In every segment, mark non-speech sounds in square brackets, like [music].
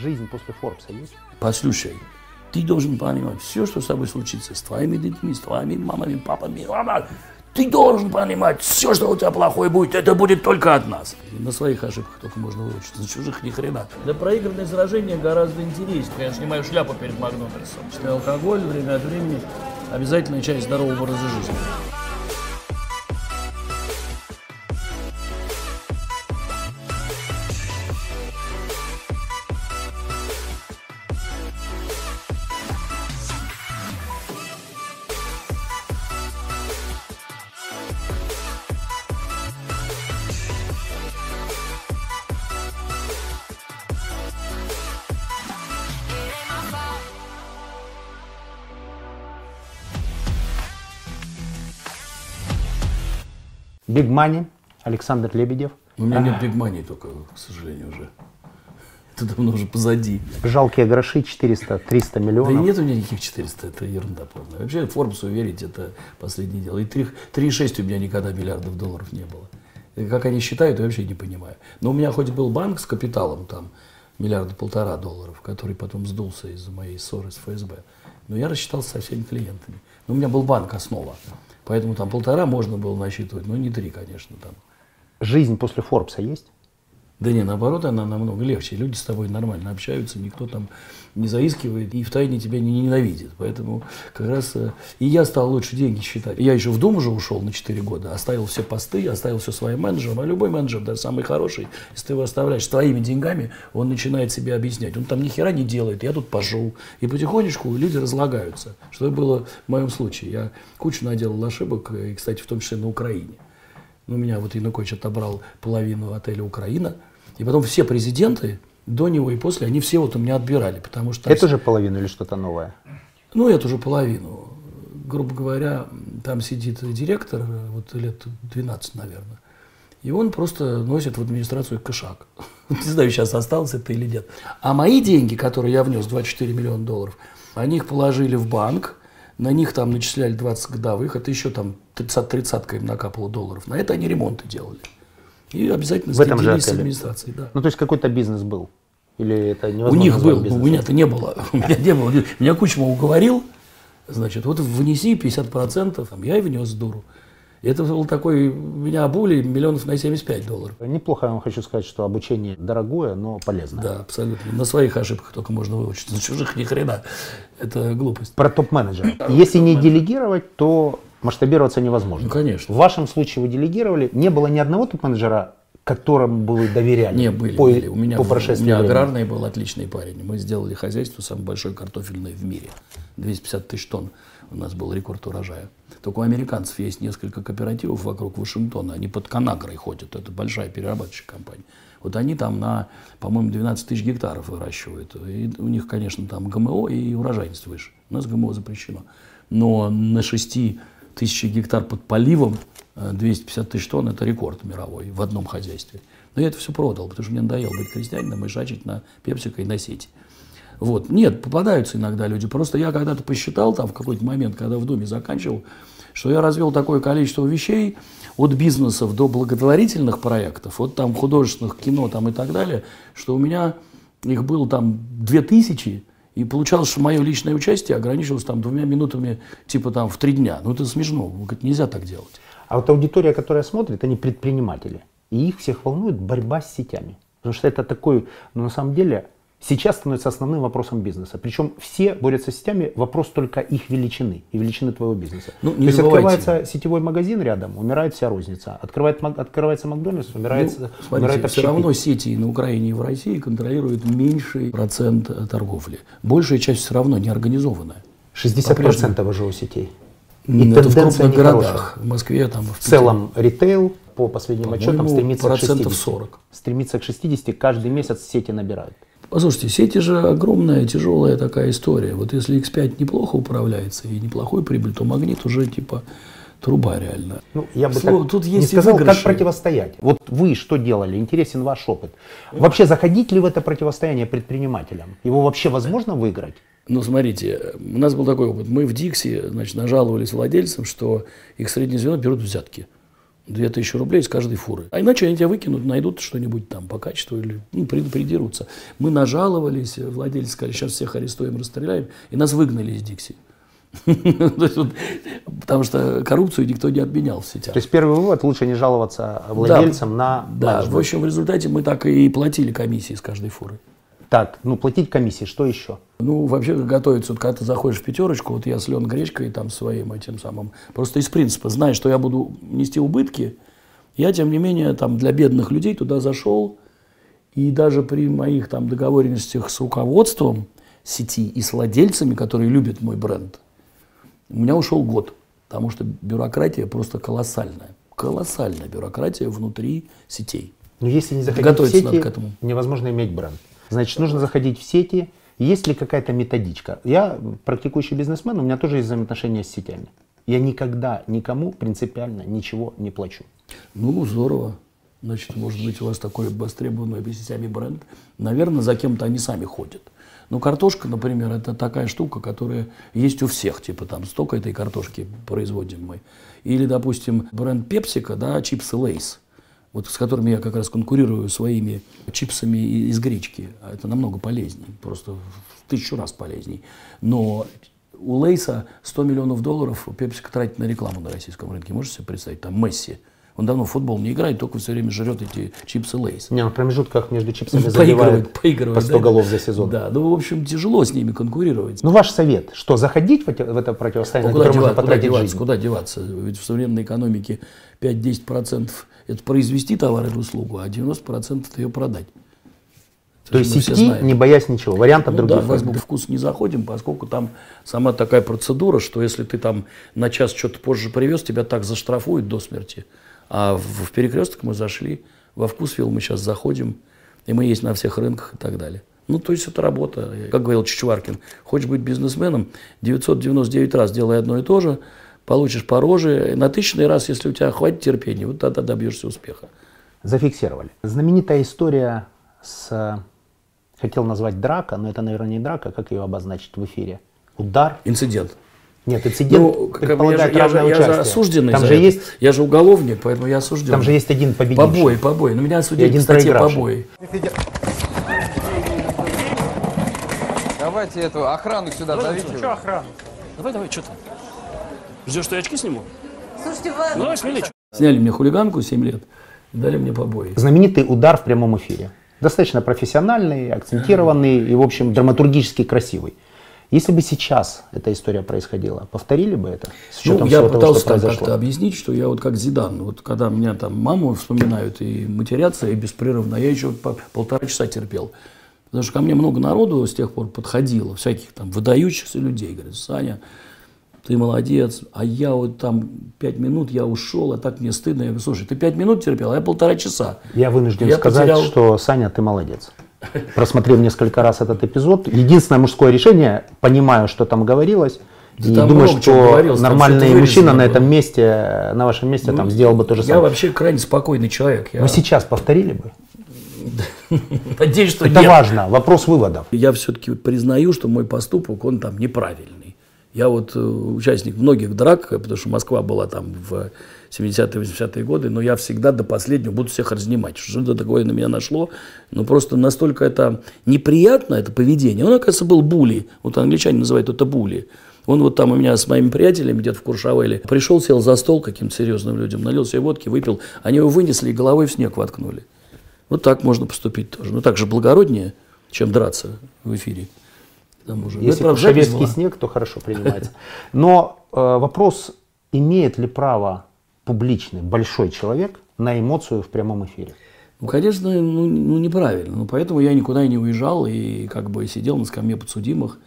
Жизнь после Форбса есть? Послушай, ты должен понимать, все, что с тобой случится, с твоими детьми, с твоими мамами, папами, мама, ты должен понимать, все, что у тебя плохое будет, это будет только от нас. На своих ошибках только можно выучиться, на чужих ни хрена. Да проигранное сражение гораздо интереснее. Я снимаю шляпу перед Макдональдсом. Что алкоголь время от времени обязательная часть здорового образа жизни. Big Money, Александр Лебедев. У меня нет бигмани только, к сожалению, уже. Это давно уже позади. Жалкие гроши 400-300 Да и миллионов. нет у меня никаких 400, это ерунда полная. Вообще Форбсу верить, это последнее дело. И 3 3,6 у меня никогда миллиардов долларов не было. И как они считают, я вообще не понимаю. Но у меня хоть был банк с капиталом там миллиарда полтора долларов, который потом сдулся из-за моей ссоры с ФСБ. Но я рассчитался со всеми клиентами. Но у меня был банк основа. Поэтому там полтора можно было насчитывать, но не три, конечно, там. Жизнь после Форбса есть? Да не, наоборот, она намного легче. Люди с тобой нормально общаются, никто там не заискивает и втайне тебя не ненавидит. Поэтому как раз э, и я стал лучше деньги считать. Я еще в Дом уже ушел на 4 года, оставил все посты, оставил все своим менеджерам. А любой менеджер, даже самый хороший, если ты его оставляешь с твоими деньгами, он начинает себе объяснять. Он там ни хера не делает, я тут пожил. И потихонечку люди разлагаются. Что было в моем случае. Я кучу наделал ошибок, и, кстати, в том числе на Украине. У меня вот Янукович отобрал половину отеля «Украина», и потом все президенты до него и после, они все вот у меня отбирали, потому что... Это же половина или что-то новое? Ну, эту же половину. Грубо говоря, там сидит директор, вот лет 12, наверное, и он просто носит в администрацию кошак. [laughs] Не знаю, сейчас осталось это или нет. А мои деньги, которые я внес, 24 миллиона долларов, они их положили в банк, на них там начисляли 20 годовых, это еще там 30-30 им накапало долларов. На это они ремонты делали. И обязательно В этом же с администрацией. Да. Ну, то есть какой-то бизнес был? Или это У невозможно них назвать был, у меня-то не было. [laughs] У меня не было. Меня Кучма уговорил, значит, вот внеси 50%, там, я и внес дуру. И это был такой, меня обули миллионов на 75 долларов. Неплохо, я вам хочу сказать, что обучение дорогое, но полезное. Да, абсолютно. На своих ошибках только можно выучиться, на [laughs] чужих ни хрена. Это глупость. Про топ-менеджера. Если не делегировать, то масштабироваться невозможно. Ну, конечно. В вашем случае вы делегировали, не было ни одного топ-менеджера, которому бы вы доверяли? Не, были, по, были. У меня, по у меня времени? аграрный был отличный парень. Мы сделали хозяйство самое большое картофельное в мире. 250 тысяч тонн у нас был рекорд урожая. Только у американцев есть несколько кооперативов вокруг Вашингтона. Они под Канагрой ходят. Это большая перерабатывающая компания. Вот они там на, по-моему, 12 тысяч гектаров выращивают. И у них, конечно, там ГМО и урожайность выше. У нас ГМО запрещено. Но на 6 тысячах гектар под поливом э, 250 тысяч тонн – это рекорд мировой в одном хозяйстве. Но я это все продал, потому что мне надоело быть крестьянином и жачить на пепсико и на сети. Вот. Нет, попадаются иногда люди. Просто я когда-то посчитал там в какой-то момент, когда в Доме заканчивал, что я развел такое количество вещей от бизнесов до благотворительных проектов, от там художественных кино там и так далее, что у меня их было там две тысячи, и получалось, что мое личное участие ограничивалось там двумя минутами, типа там в три дня. Ну это смешно, говорит, нельзя так делать. А вот аудитория, которая смотрит, они предприниматели. И их всех волнует борьба с сетями. Потому что это такой, ну, на самом деле, сейчас становится основным вопросом бизнеса. Причем все борются с сетями, вопрос только их величины и величины твоего бизнеса. Ну, не То есть открывается сетевой магазин рядом, умирает вся розница. Открывает, открывается Макдональдс, умирает, Ну, умирает смотрите, все общепит. равно сети и на Украине и в России контролируют меньший процент э, торговли. Большая часть все равно не организованная. 60% уже у сетей. И Это в крупных городах. В Москве там в В целом ритейл по последним отчетам По-моему, стремится к процентов 60. 40. Стремится к 60, каждый месяц сети набирают. Послушайте, сети же огромная, тяжелая такая история. Вот если X5 неплохо управляется и неплохой прибыль, то магнит уже типа труба реально. Ну, я бы Слово, так тут не есть и сказал, как выигрыши. противостоять. Вот вы что делали? Интересен ваш опыт. Вообще, заходить ли в это противостояние предпринимателям? Его вообще возможно выиграть? Ну, смотрите, у нас был такой опыт. Мы в Дикси, значит, нажаловались владельцам, что их среднее звено берут взятки. 2000 рублей с каждой фуры. А иначе они тебя выкинут, найдут что-нибудь там по качеству или ну, придерутся. Мы нажаловались, владельцы сказали, сейчас всех арестуем, расстреляем, и нас выгнали из Дикси. [laughs] Потому что коррупцию никто не отменял в сетях. То есть первый вывод, лучше не жаловаться владельцам на Да, в общем, в результате мы так и платили комиссии с каждой фуры. Так, ну платить комиссии, что еще? Ну, вообще готовиться, вот, когда ты заходишь в пятерочку, вот я с Лен Гречкой там своим этим самым, просто из принципа, зная, что я буду нести убытки, я, тем не менее, там для бедных людей туда зашел, и даже при моих там договоренностях с руководством сети и с владельцами, которые любят мой бренд, у меня ушел год, потому что бюрократия просто колоссальная. Колоссальная бюрократия внутри сетей. Но если не заходить в сети, к этому. невозможно иметь бренд. Значит, нужно заходить в сети. Есть ли какая-то методичка? Я практикующий бизнесмен, у меня тоже есть взаимоотношения с сетями. Я никогда никому принципиально ничего не плачу. Ну, здорово. Значит, может быть, у вас такой востребованный сетями бренд. Наверное, за кем-то они сами ходят. Ну, картошка, например, это такая штука, которая есть у всех, типа там столько этой картошки производим мы. Или, допустим, бренд PepsiCo, да, чипсы Lay's, вот с которыми я как раз конкурирую своими чипсами из гречки. Это намного полезнее, просто в тысячу раз полезней. Но у Lay'sа 100 миллионов долларов PepsiCo тратит на рекламу на российском рынке. Можете себе представить? Там Месси – он давно в футбол не играет, только все время жрет эти чипсы Lay's. Не, на промежутках между чипсами поигрывает, поигрывает по 100 да? голов за сезон. Да, ну, в общем, тяжело с ними конкурировать. Ну, ваш совет, что заходить в, это противостояние, ну, куда, девать, куда деваться, жизнь? куда деваться? Ведь в современной экономике 5-10% это произвести товар или услугу, а 90% это ее продать. То есть идти, не боясь ничего, вариантов ну, других. Да, в Facebook вкус не заходим, поскольку там сама такая процедура, что если ты там на час что-то позже привез, тебя так заштрафуют до смерти. А в, в перекресток мы зашли, во вкусвилл мы сейчас заходим, и мы есть на всех рынках и так далее. Ну, то есть это работа. Как говорил Чичваркин, хочешь быть бизнесменом, 999 раз делай одно и то же, получишь по роже. На тысячный раз, если у тебя хватит терпения, вот тогда добьешься успеха. Зафиксировали. Знаменитая история с... Хотел назвать драка, но это, наверное, не драка. Как ее обозначить в эфире? Удар? Инцидент. Нет, инцидент ну, предполагает я, же, я, же, я же осужденный Там же это. есть... Я же уголовник, поэтому я осужден. Там же есть один победитель. Побои, побои. Но меня осудили один по статье побои. Давайте эту охрану сюда давай, давите. Что охрану? Давай, давай, что ты? Ждешь, что я очки сниму? Слушайте, вы... Ну, давай, смелее. Сняли мне хулиганку 7 лет, дали мне побои. Знаменитый удар в прямом эфире. Достаточно профессиональный, акцентированный и, в общем, драматургически красивый. Если бы сейчас эта история происходила, повторили бы это? С ну, я пытался того, как-то объяснить, что я вот как Зидан, вот когда меня там маму вспоминают и матерятся, и беспрерывно, я еще по полтора часа терпел. Потому что ко мне много народу с тех пор подходило, всяких там выдающихся людей. Говорят, Саня, ты молодец, а я вот там пять минут, я ушел, а так мне стыдно. Я говорю, слушай, ты пять минут терпел, а я полтора часа. Я вынужден я сказать, потерял... что Саня, ты молодец просмотрел несколько раз этот эпизод. Единственное мужское решение, понимаю, что там говорилось, и там думаю, что говорилось, нормальный мужчина на этом месте, на вашем месте, ну, там сделал бы то же самое. Я вообще крайне спокойный человек. Я... Вы сейчас повторили бы? [laughs] Надеюсь, что Это нет. важно, вопрос выводов. Я все-таки признаю, что мой поступок, он там неправильный. Я вот э, участник многих драк, потому что Москва была там в 70-е, 80-е годы, но я всегда до последнего буду всех разнимать. Что-то такое на меня нашло. Но просто настолько это неприятно, это поведение. Он, оказывается, был були. Вот англичане называют это були. Он вот там у меня с моими приятелями где-то в Куршавеле пришел, сел за стол каким-то серьезным людям, налил себе водки, выпил. Они его вынесли и головой в снег воткнули. Вот так можно поступить тоже. Но так же благороднее, чем драться в эфире. Там Если это, шавецкий снег, то хорошо принимается. Но э, вопрос, имеет ли право публичный, большой человек на эмоцию в прямом эфире? Ну, конечно, ну, ну неправильно. Но поэтому я никуда и не уезжал и как бы сидел на скамье подсудимых.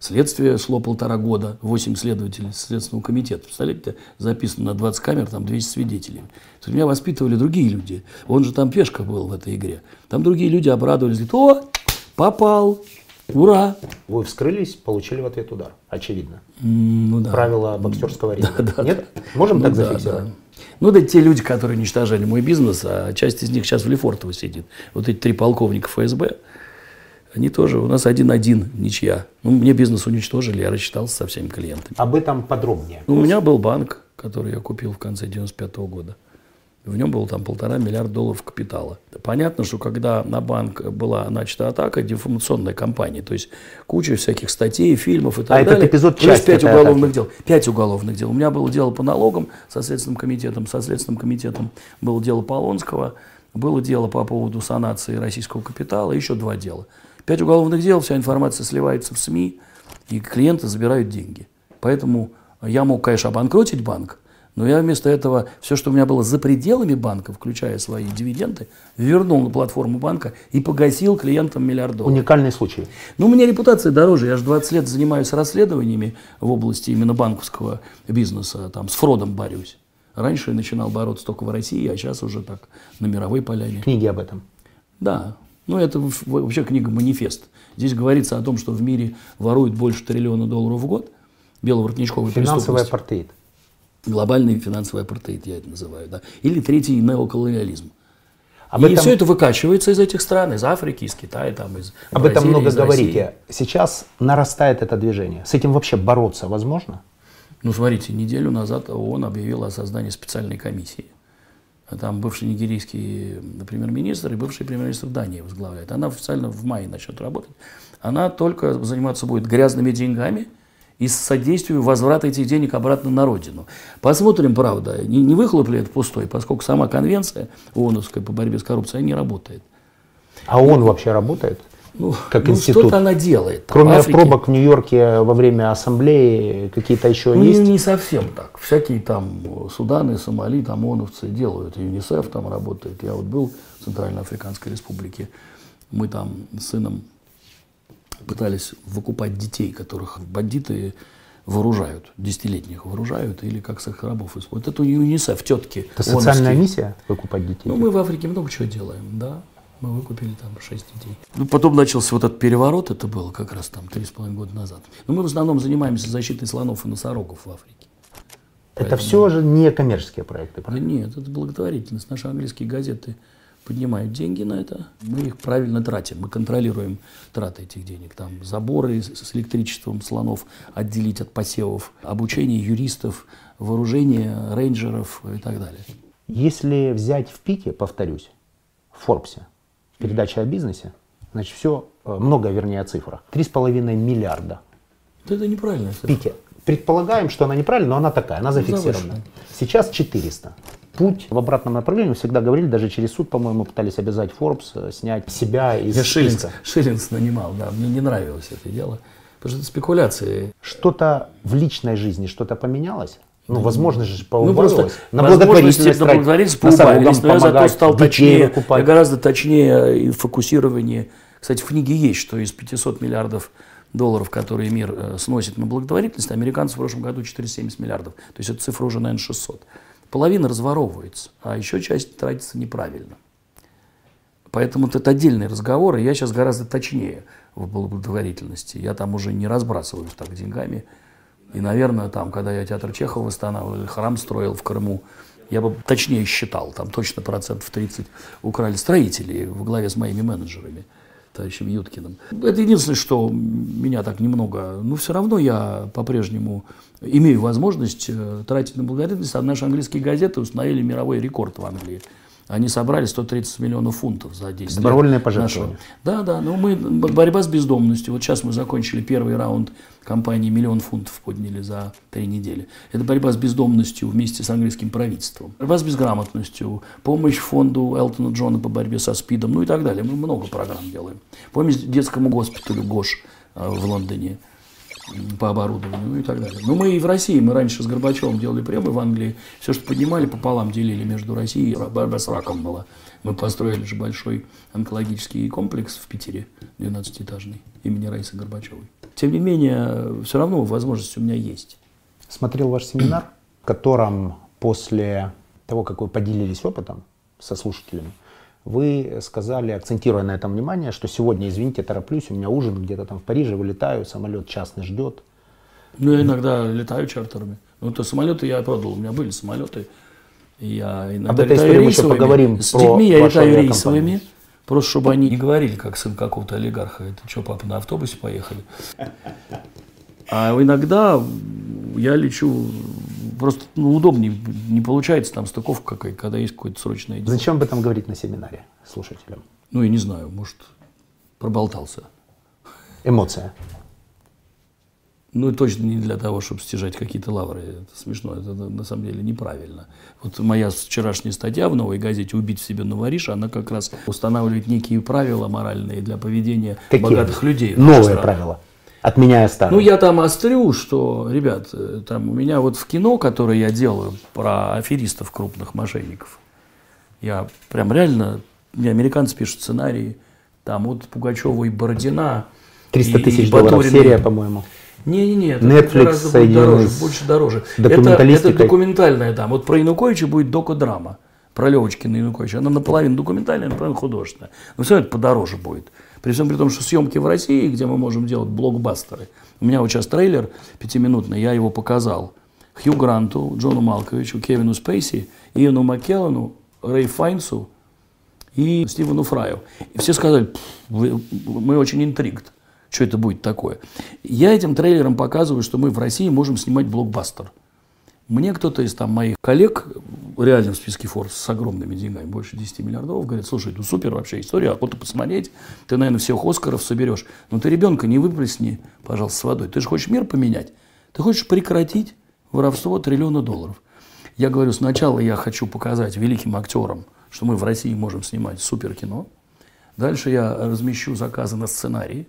Следствие шло полтора года, 8 следователей Следственного комитета. Представляете, записано на 20 камер, там 200 свидетелей. То есть меня воспитывали другие люди. Он же там пешка был в этой игре. Там другие люди обрадовались, говорят, о, попал, Ура! Вы вскрылись, получили в ответ удар, очевидно. ну да. Правила боксерского ринга. Да, да, Нет? Можем ну, так зафиксировать? Да, да. Ну, да, те люди, которые уничтожали мой бизнес, а часть из них сейчас в Лефортово сидит. Вот эти три полковника ФСБ, они тоже, у нас один-один, ничья. Ну, мне бизнес уничтожили, я рассчитался со всеми клиентами. Об этом подробнее. Ну, у меня был банк, который я купил в конце 95 -го года. В нем было там полтора миллиарда долларов капитала. Понятно, что когда на банк была начата атака, дефамационная кампания, то есть куча всяких статей, фильмов и так а далее. этот эпизод Плюс часть пять уголовных атаки. дел. Пять уголовных дел. У меня было дело по налогам со Следственным комитетом, со Следственным комитетом было дело Полонского, было дело по поводу санации российского капитала, еще два дела. Пять уголовных дел, вся информация сливается в СМИ, и клиенты забирают деньги. Поэтому я мог, конечно, обанкротить банк, но я вместо этого все, что у меня было за пределами банка, включая свои дивиденды, вернул на платформу банка и погасил клиентам миллиард долларов. Уникальный случай. Ну, у меня репутация дороже. Я же 20 лет занимаюсь расследованиями в области именно банковского бизнеса. Там с фродом борюсь. Раньше я начинал бороться только в России, а сейчас уже так на мировой поляне. Книги об этом. Да. Ну, это вообще книга-манифест. Здесь говорится о том, что в мире воруют больше триллиона долларов в год беловоротничковой Финансовый апартеид. Глобальный финансовый апартеид, я это называю. Да. Или третий неоколониализм. Об и этом- все это выкачивается из этих стран, из Африки, из Китая, там, из Об этом Бразилии, много из России. говорите. Сейчас нарастает это движение. С этим вообще бороться возможно? Ну, смотрите, неделю назад ООН объявила о создании специальной комиссии. А Там бывший нигерийский премьер-министр и бывший премьер-министр Дании возглавляет. Она официально в мае начнет работать. Она только заниматься будет грязными деньгами и с содействием возврата этих денег обратно на родину. Посмотрим, правда, не, не выхлоп ли это пустой, поскольку сама конвенция ООНовская по борьбе с коррупцией не работает. А он вообще работает? Ну, Как ну, институт. что-то она делает. там, Кроме Африке. пробок в Нью-Йорке во время ассамблеи, какие-то еще Ну, есть? не, не совсем так. Всякие там Суданы, Сомали, там ООНовцы делают. ЮНИСЕФ там работает. Я вот был в Центральноафриканской республике. Мы там с сыном пытались выкупать детей, которых бандиты вооружают, десятилетних вооружают или как своих рабов используют. Это ЮНИСЕФ, тетки. Это социальная миссия выкупать детей? Ну, мы в Африке много чего делаем, да. Мы выкупили там шесть детей. Ну, потом начался вот этот переворот, это было как раз там три с половиной года назад. Но мы в основном занимаемся защитой слонов и носорогов в Африке. это все же не коммерческие проекты, Да правильно? нет, это благотворительность. Наши английские газеты поднимают деньги на это. Мы их правильно тратим. Мы контролируем траты этих денег. Там заборы с электричеством слонов отделить от посевов, обучение юристов, вооружение рейнджеров и так далее. Если взять в пике, повторюсь, в Форбсе, передача о бизнесе, значит, все, много, вернее, о цифрах. 3,5 миллиарда Да Это неправильно. в пике. Предполагаем, что она неправильная, но она такая, она зафиксирована. завышенная. Сейчас 400. Путь в обратном направлении, мы всегда говорили, даже через суд, по-моему, пытались обязать Forbes э, снять себя из Я Шиллинг, списка. Шиллинг нанимал, да, мне не нравилось это дело. Потому что это спекуляции. Что-то в личной жизни, что-то поменялось? Ну, возможно же, Ну, поубавилось. просто на благотворительность, на благотворительность поубавились, но я зато стал точнее, я гораздо точнее и фокусирование. Кстати, в книге есть, что из 500 миллиардов долларов, которые мир э, сносит на благотворительность, американцы в прошлом году 470 миллиардов. То есть эта цифра уже, наверное, 600. Половина разворовывается, а еще часть тратится неправильно. Поэтому это отдельный разговор, и я сейчас гораздо точнее в благотворительности. Я там уже не разбрасываюсь так деньгами. И, наверное, там, когда я театр Чехова восстанавливал, храм строил в Крыму, я бы точнее считал, там точно процентов 30 украли строители во главе с моими менеджерами, товарищем Юткиным. Это единственное, что меня так немного, но все равно я по-прежнему имею возможность э, тратить на благотворительность. А наши английские газеты установили мировой рекорд в Англии. Они собрали 130 миллионов фунтов за 10 лет. Добровольные нашего-. Да, да, ну мы, борьба с бездомностью. Вот сейчас мы закончили первый раунд кампании «Миллион фунтов» подняли за три недели. Это борьба с бездомностью вместе с английским правительством. Борьба с безграмотностью, помощь фонду Элтона Джона по борьбе со СПИДом, ну и так далее. Мы много программ делаем. Помощь детскому госпиталю ГОШ э, в Лондоне по оборудованию, ну и так далее. Ну, мы и в России, мы раньше с Горбачевым делали премии в Англии, все, что поднимали, пополам делили между Россией, борьба с раком была. Мы построили же большой онкологический комплекс в Питере, 12-этажный, имени Раисы Горбачевой. Тем не менее, все равно возможность у меня есть. Смотрел ваш семинар, в котором после того, как вы поделились опытом со слушателями, вы сказали, акцентируя на этом внимание, что сегодня, извините, тороплюсь, у меня ужин где-то там в Париже, вылетаю, самолет частный ждет. Ну, я иногда летаю чартерами. Ну, то самолеты я продал, у меня были самолеты. Я иногда Об этой летаю истории мы еще поговорим С про детьми я летаю рейсовыми. Просто чтобы они не говорили, как сын какого-то олигарха, это что, папа, на автобусе поехали? А иногда я лечу просто ну, удобнее, не получается там стыковка какая когда есть какое-то срочное дело. Зачем об этом говорить на семинаре слушателям? Ну, я не знаю, может, проболтался. Эмоция. Ну, точно не для того, чтобы стяжать какие-то лавры. Это смешно, это на самом деле неправильно. Вот моя вчерашняя статья в «Новой газете» «Убить в себе новориша», она как раз устанавливает некие правила моральные для поведения Какие? богатых людей. Новые Страны. Правила. Отменяя старые. Ну, я там острю, что, ребят, э, там у меня вот в кино, которое я делаю про аферистов крупных мошенников, я прям реально, мне американцы пишут сценарии, там вот Пугачева и Бородина. 300 и- тысяч долларов Батурина. серия, по-моему. Не-не-не, это Netflix гораздо будет дороже, больше дороже. Это, документалистикой. это документальная там. Вот про Януковича будет докодрама. Про Левочкина и Януковича. Она наполовину документальная, наполовину художественная. Но все равно это подороже будет. При всем при том, что съемки в России, где мы можем делать блокбастеры. У меня вот сейчас трейлер пятиминутный, я его показал. Хью Гранту, Джону Малковичу, Кевину Спейси, Иэну Маккеллану, Рэй Файнсу и Стивену Фраю. И все сказали, «Пф, вы- мы очень интригт, что это будет такое. Я этим трейлером показываю, что мы в России можем снимать блокбастер. Мне кто-то из там моих коллег, реально в списке Forbes с огромными деньгами, больше 10 миллиардов, говорит, слушай, ну супер вообще история, охота посмотреть, ты, наверное, всех Оскаров соберешь, но ты ребенка не выплесни, пожалуйста, с водой. Ты же хочешь мир поменять, ты хочешь прекратить воровство триллиона долларов. Я говорю, сначала я хочу показать великим актерам, что мы в России можем снимать супер кино. Дальше я размещу заказы на сценарии.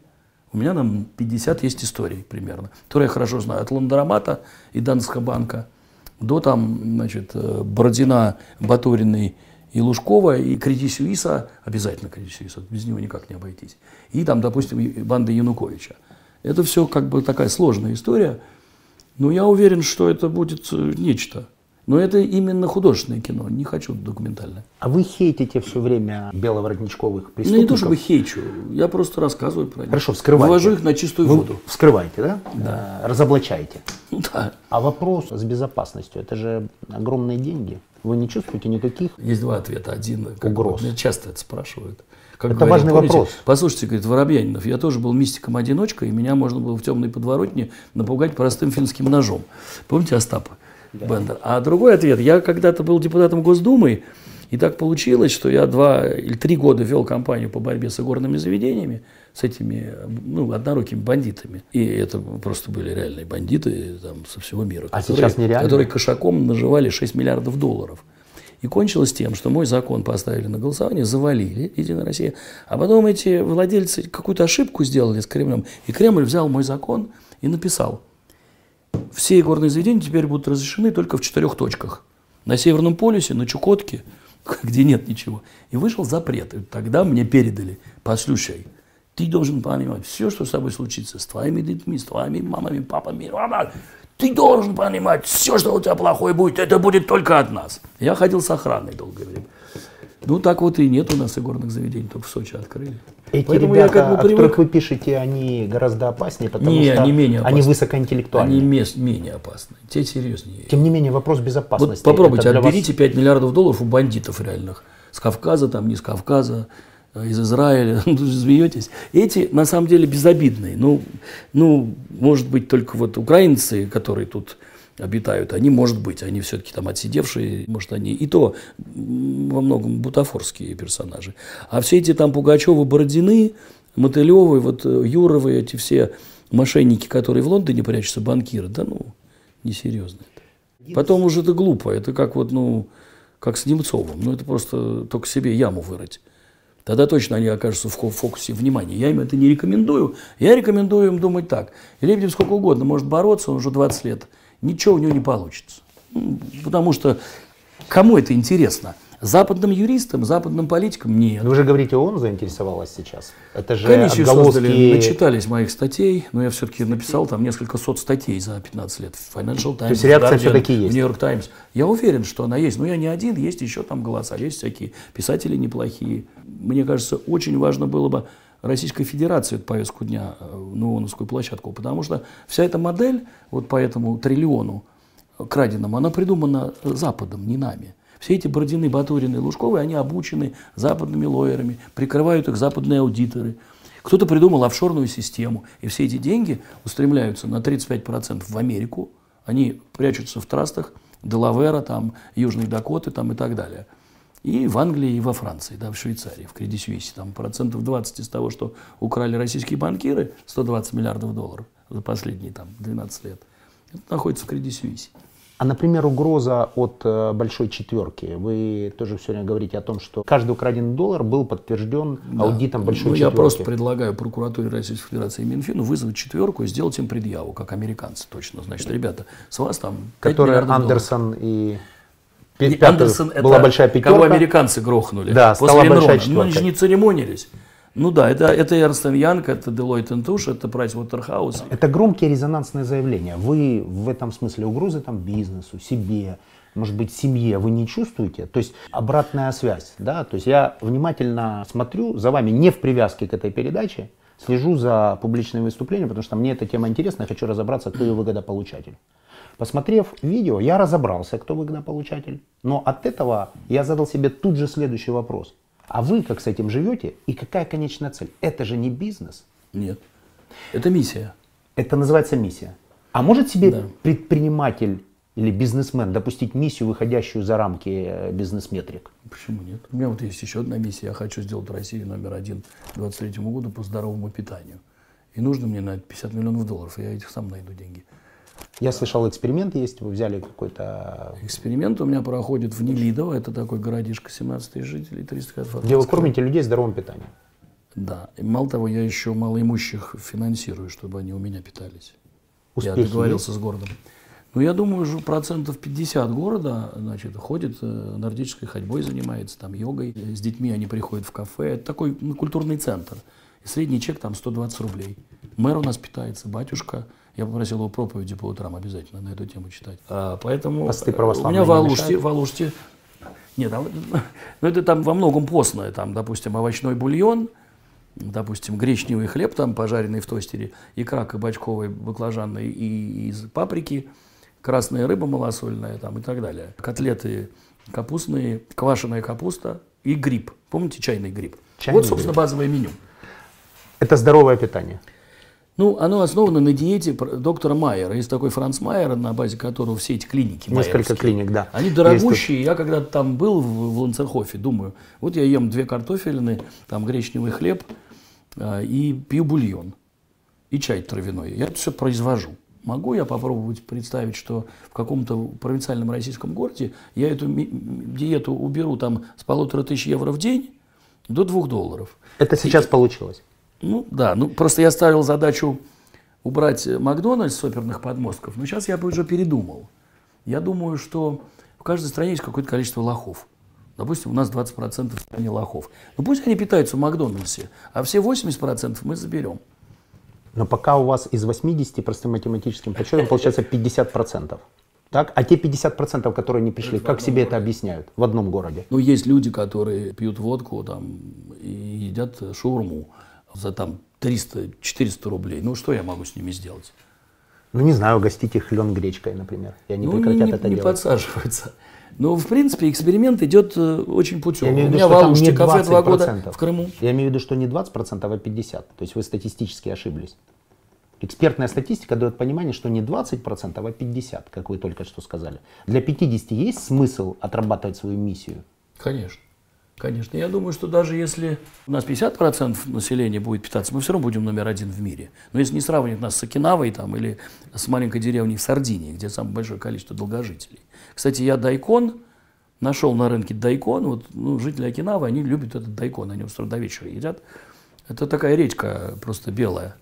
У меня там 50 есть историй примерно, которые я хорошо знаю. От Ландромата и Данского банка до там, значит, э, Бородина, Батуриной и Лужкова, и Креди Сюиса, обязательно Креди Сюиса, без него никак не обойтись. И там, допустим, банда Януковича. Это все как бы такая сложная история, но я уверен, что это будет э, нечто. Но это именно художественное кино, не хочу документальное. А вы хейтите все время беловоротничковых Ну, преступников? не то чтобы хейчу, я просто рассказываю про них. Хорошо, вскрывайте. Вывожу их на чистую Вы воду. вскрываете, да? Да. Разоблачаете. [laughs] Ну Да. А вопрос с безопасностью, это же огромные деньги. Вы не чувствуете никаких Есть два ответа. Один, как Угроз. меня часто это спрашивают. Как Это говорил, важный помните, вопрос. Послушайте, говорит, Воробьянинов, я тоже был мистиком-одиночкой, и меня можно было в темной подворотне напугать простым финским ножом. Помните Остапа Бендер? А другой ответ. Я когда-то был депутатом Госдумы, и так получилось, что я два или три года вел кампанию по борьбе с игорными заведениями, с этими ну, однорукими бандитами. И это просто были реальные бандиты там, со всего мира. А сейчас нереально? Которые кошаком наживали 6 миллиардов долларов. И кончилось тем, что мой закон поставили на голосование, завалили Единая Россия. А потом эти владельцы какую-то ошибку сделали с Кремлем. И Кремль взял мой закон и написал, все игорные заведения теперь будут разрешены только в четырех точках. На Северном полюсе, на Чукотке, [laughs] где нет ничего. И вышел запрет. И тогда мне передали, послушай, ты должен понимать, все, что с тобой случится, с твоими детьми, с твоими мамами, папами, ты должен понимать, все, что у тебя плохое будет, это будет только от нас. Я ходил с охраной долгое время. Ну, так вот и нет у нас игорных заведений, только в Сочи открыли. Эти Поэтому я ребята, как бы о которых привык. вы пишете, они гораздо опаснее, потому Не, что они менее они опасны. высокоинтеллектуальны. Они мес- менее опасны. Те серьезнее. Тем не менее, вопрос Вот безопасности. попробуйте, это для вас- отберите 5 миллиардов долларов у бандитов реальных. С Кавказа, там не с Кавказа, э, из Израиля, [laughs] ну, вы же смеетесь. Эти на самом деле безобидные. Ну, ну, может быть, только вот украинцы, которые тут обитают, они, может быть, они все-таки там отсидевшие, может, они и то во многом бутафорские персонажи. А все эти там Пугачевы, Бородины, Мотылевы, вот э, Юровы, эти все мошенники, которые в Лондоне прячутся, банкиры, да ну, несерьезно это. Потом уже это глупо, это как вот, ну, как с Немцовым, ну, это просто только себе яму вырыть. Тогда точно они окажутся в фокусе внимания. Я им это не рекомендую. Я рекомендую им думать так. Лебедев сколько угодно может бороться, он уже 20 лет. Ничего у него не получится. Ну, Потому что кому это интересно? Западным юристам, западным политикам нет. Вы же говорите, ООН заинтересовалась сейчас. Это же Комиссию отголоски... создали, начитались моих статей, но я все-таки написал там несколько сот статей за 15 лет. В Financial Times, есть реакция в Guardian, всё-таки есть? В New York Times. Я уверен, что она есть. Но я не один, есть еще там голоса, есть всякие писатели неплохие. Мне кажется, очень важно было бы Российской Федерации эту повестку дня э, на ООНовскую площадку, потому что вся эта модель вот по этому триллиону краденому, она придумана Западом, не нами. Все эти Бородины, Батурины, Лужковы, они обучены западными лоерами, прикрывают их западные аудиторы. Кто-то придумал офшорную систему, и все эти деньги устремляются на 35% в Америку, Они прячутся в трастах Делавера, там, Южной Дакоты там, и так далее. И в Англии, и во Франции, да, в Швейцарии, в Кредит Суиссе. Там процентов 20 из того, что украли российские банкиры, 120 миллиардов долларов за последние там, 12 лет, это находится в Кредит Суиссе. А, например, угроза от э, большой четверки. Вы тоже все время говорите о том, что каждый украденный доллар был подтвержден Да. аудитом большой ну, четверки. Я просто предлагаю прокуратуре Российской Федерации и Минфину вызвать четверку и сделать им предъяву, как американцы точно. Значит, ребята, с вас там 5 Которая миллиардов Андерсон и долларов. Пятый Андерсон была это большая пятерка. кого американцы грохнули Да, после стала Энрона. большая Ну, четверка. они же не церемонились. Ну да, это, это Ernst Young, это Deloitte Touche, это Pricewaterhouse. Это громкие резонансные заявления. Вы в этом смысле угрозы там бизнесу, себе, может быть, семье вы не чувствуете? То есть обратная связь, да? То есть я внимательно смотрю за вами не в привязке к этой передаче, слежу за публичными выступлениями, потому что мне эта тема интересна, я хочу разобраться, кто ее выгодополучатель. Посмотрев видео, я разобрался, кто выгодополучатель. Но от этого я задал себе тут же следующий вопрос. А вы как с этим живете и какая конечная цель? Это же не бизнес. Нет. Это миссия. Это называется миссия. А может себе Да. предприниматель или бизнесмен допустить миссию, выходящую за рамки э, бизнес-метрик? Почему нет? У меня вот есть еще одна миссия. Я хочу сделать Россию номер один к 2023 году по здоровому питанию. И нужно мне на это 50 миллионов долларов, и я этих сам найду деньги. Я слышал, эксперимент есть, вы взяли какой-то... Эксперимент у меня проходит в Нелидово, это такой городишко, 17 тысяч жителей, 300 квадратных. Где вы кормите людей здоровым питанием. Да. И мало того, я еще малоимущих финансирую, чтобы они у меня питались. Успехи я договорился с городом. Ну, я думаю, что процентов 50 города, значит, ходит, э, нордической ходьбой занимается, там, йогой. Э, С детьми они приходят в кафе. Это такой ну, культурный центр. И средний чек там 120 рублей. Мэр у нас питается, батюшка. Я попросил его проповеди по утрам обязательно на эту тему читать. А, поэтому Посты э, у меня в Алуште, в Алуште нет, а ну это там во многом постное, там, допустим, овощной бульон, допустим, гречневый хлеб, там, пожаренный в тостере, икра кабачковой, баклажанной и из паприки, красная рыба малосольная там, и так далее. Котлеты капустные, квашеная капуста и гриб. Помните чайный гриб? Чайный вот, собственно, базовое меню. Это здоровое питание. Ну, оно основано на диете доктора Майера. Есть такой Франц Майер, на базе которого все эти клиники Несколько клиник, да. Они дорогущие. Я когда там был в, в Ланцерхофе, думаю, вот я ем две картофелины, там гречневый хлеб а, и пью бульон. И чай травяной. Я это все произвожу. Могу я попробовать представить, что в каком-то провинциальном российском городе я эту диету уберу там с полутора тысяч евро в день до двух долларов. Это сейчас получилось. Ну да, ну просто я ставил задачу убрать э, Макдональдс с оперных подмостков, но сейчас я бы уже передумал. Я думаю, что в каждой стране есть какое-то количество лохов. Допустим, у нас 20% в стране лохов. Ну пусть они питаются в Макдональдсе, а все 80% мы заберем. Но пока у вас из 80 простым математическим подсчетом получается 50%. Так? А те 50%, которые не пришли, как себе это объясняют в одном городе? Ну, есть люди, которые пьют водку там, и едят э, шаурму за там 300-400 рублей. Ну, что я могу с ними сделать? Ну, не знаю, угостить их лен гречкой, например. И они ну, прекратят не, это не делать. подсаживаются. Но, в принципе, эксперимент идет э, очень путем. Я имею в У виду, меня что в Алуште не кафе два года 20%. в Крыму. Я имею в виду, что не 20%, а 50%. То есть вы статистически ошиблись. Экспертная статистика дает понимание, что не 20%, а 50%, как вы только что сказали. Для 50 есть смысл отрабатывать свою миссию? Конечно. Конечно. Я думаю, что даже если у нас 50% населения будет питаться, мы все равно будем номер один в мире. Но если не сравнивать нас с Окинавой там, или с маленькой деревней в Сардинии, где самое большое количество долгожителей. Кстати, я дайкон нашел на рынке дайкон. Вот, ну, жители Окинавы, они любят этот дайкон, они с утра до вечера едят. Это такая редька просто белая.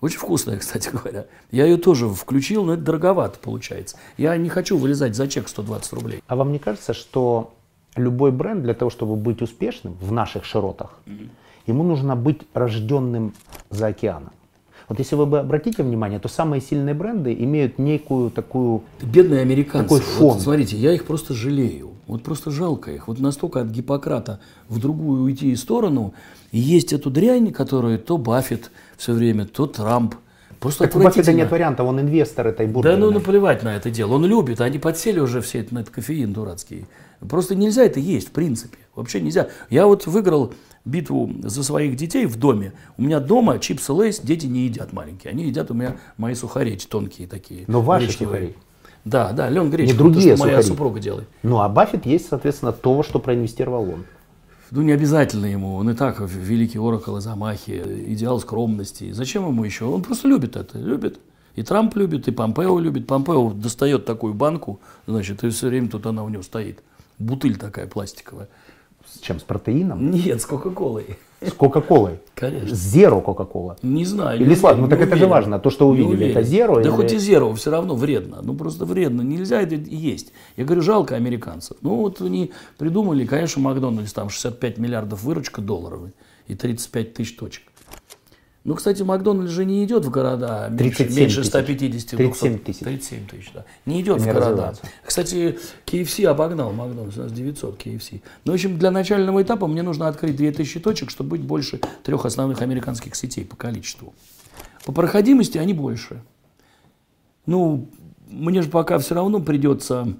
Очень вкусная, [laughs] кстати говоря. Я ее тоже включил, но это дороговато получается. Я не хочу вылезать за чек 120 рублей. А вам не кажется, что любой бренд для того, чтобы быть успешным в наших широтах, ему нужно быть рожденным за океаном? Вот если вы бы обратите внимание, то самые сильные бренды имеют некую такую... Бедные американцы. Такой фон. Вот, смотрите, я их просто жалею. Вот просто жалко их. Вот настолько от Гиппократа в другую уйти сторону. И есть эту дрянь, которую то Баффет все время, то Трамп. Просто Так у Баффета нет варианта, он инвестор этой Да бургерной. ну наплевать на это дело. Он любит, они подсели уже все это, на этот кофеин дурацкий. Просто нельзя это есть, в принципе. Вообще нельзя. Я вот выиграл битву за своих детей в доме. У меня дома чипсы лейс дети не едят маленькие. Они едят у меня мои сухари тонкие такие. Но ваши гречневые. сухари. Да, да, Лен Гречка. Не другие то, что моя супруга делает. Ну, а Баффет есть, соответственно, то, что проинвестировал он. Ну, не обязательно ему. Он и так великий оракл и замахи, идеал скромности. Зачем ему еще? Он просто любит это. Любит. И Трамп любит, и Помпео любит. Помпео достает такую банку, значит, и все время тут она у него стоит. Бутыль такая пластиковая. С чем? С протеином? Нет, с Кока-Колой. С Кока-Колой? Конечно. Зеро Кока-Кола? Не знаю. Или не слад, уверен, ну так это же важно, то, что увидели, это зеро Да или- хоть и зеро, все равно вредно. Ну просто вредно. Нельзя это есть. Я говорю, жалко американцев. Ну вот они придумали, конечно, Макдональдс, там 65 миллиардов выручка долларовая и 35 тысяч точек. Ну, кстати, Макдональдс же не идет в города меньше, 37 меньше тысяч. 150 37 200. тысяч. 37 тысяч, да. Не идет Не в города. Кстати, KFC обогнал Макдональдс, у нас 900 KFC. Ну, в общем, для начального этапа мне нужно открыть 2000 точек, чтобы быть больше трех основных американских сетей по количеству. По проходимости они больше. Ну, мне же пока все равно придется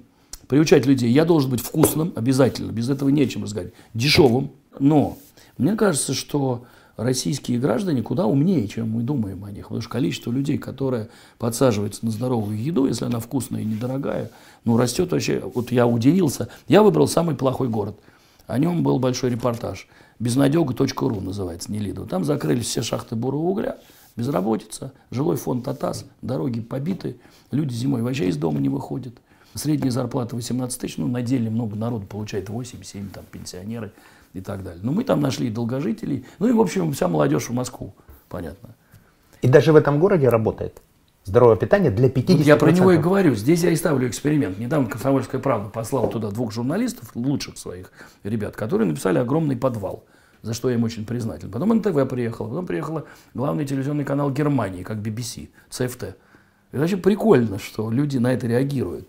приучать людей. Я должен быть вкусным обязательно, без этого нечем разговаривать. Дешевым. Но мне кажется, что российские граждане куда умнее, чем мы думаем о них. Потому что количество людей, которые подсаживаются на здоровую еду, если она вкусная и недорогая, ну, растет вообще. Вот я удивился. Я выбрал самый плохой город. О нем был большой репортаж. Безнадега.ру называется, не Лидо. Там закрылись все шахты бурого угля, безработица, жилой фонд Татас, дороги побиты, люди зимой вообще из дома не выходят. Средняя зарплата 18 тысяч, ну, на деле много народу получает 8-7, там, пенсионеры и так далее. Но мы там нашли и долгожителей, ну и, в общем, вся молодежь в Москву, понятно. И даже в этом городе работает здоровое питание для 50%. Вот я про него и говорю. Здесь я и ставлю эксперимент. Недавно «Комсомольская правда» послала туда двух журналистов, лучших своих ребят, которые написали огромный подвал, за что я им очень признателен. Потом НТВ приехала, потом приехала главный телевизионный канал Германии, как BBC, ЦФТ. И вообще прикольно, что люди на это реагируют.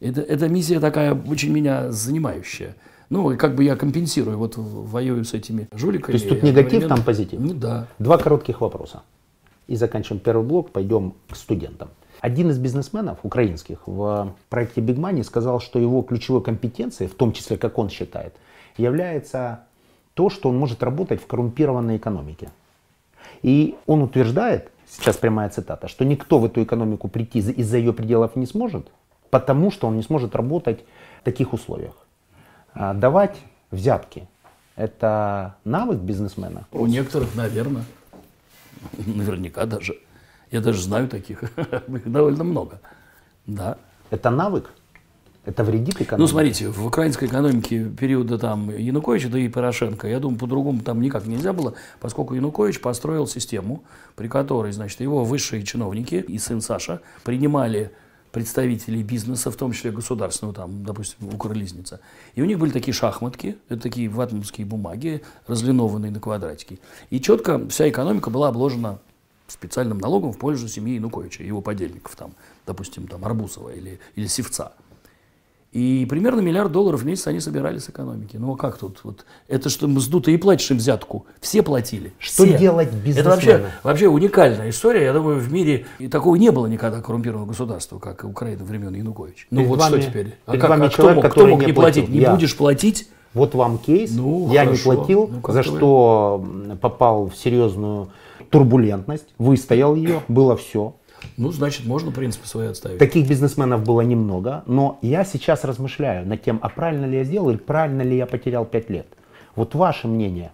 Это, эта миссия такая очень меня занимающая. Ну, и как бы я компенсирую, вот воюю с этими жуликами. То есть тут негатив, там позитив? Ну да. Два коротких вопроса. И заканчиваем первый блок, пойдем к студентам. Один из бизнесменов украинских в проекте Big Money сказал, что его ключевой компетенцией, в том числе, как он считает, является то, что он может работать в коррумпированной экономике. И он утверждает, сейчас прямая цитата, что никто в эту экономику прийти за- из-за ее пределов не сможет, потому что он не сможет работать в таких условиях. А, Давать взятки – это навык бизнесмена? У некоторых, наверное. Наверняка даже. Я даже знаю таких. [laughs] Их довольно много. Да. Это навык? Это вредит экономике? Ну, смотрите, в украинской экономике периода там Януковича, да и Порошенко, я думаю, по-другому там никак нельзя было, поскольку Янукович построил систему, при которой, значит, его высшие чиновники и сын Саша принимали представителей бизнеса, в том числе государственного, там, допустим, Укрлизница. И у них были такие шахматки, это такие ватманские бумаги, разлинованные на квадратики. И четко вся экономика была обложена специальным налогом в пользу семьи Януковича, его подельников, там, допустим, там, Арбусова или, или Севца. И примерно миллиард долларов в месяц они собирали с экономики. Ну а как тут? Вот, это что мзду ты и платишь им взятку. Все платили. Что Все. делать Это бизнесмену? вообще, вообще уникальная история. Я думаю, в мире и такого не было никогда коррумпированного государства, как Украина времен Януковича. Ну Перед вот вами- что теперь? А как, а кто человек, мог, кто мог не не платить? Не Я. будешь платить? Вот вам кейс. Ну, я не хорошо. платил, Ну, за вы- что попал в серьезную турбулентность, выстоял ее, было все. Ну, значит, можно, в принципе, свои отставить. Таких бизнесменов было немного, но я сейчас размышляю над тем, а правильно ли я сделал или правильно ли я потерял 5 лет. Вот ваше мнение.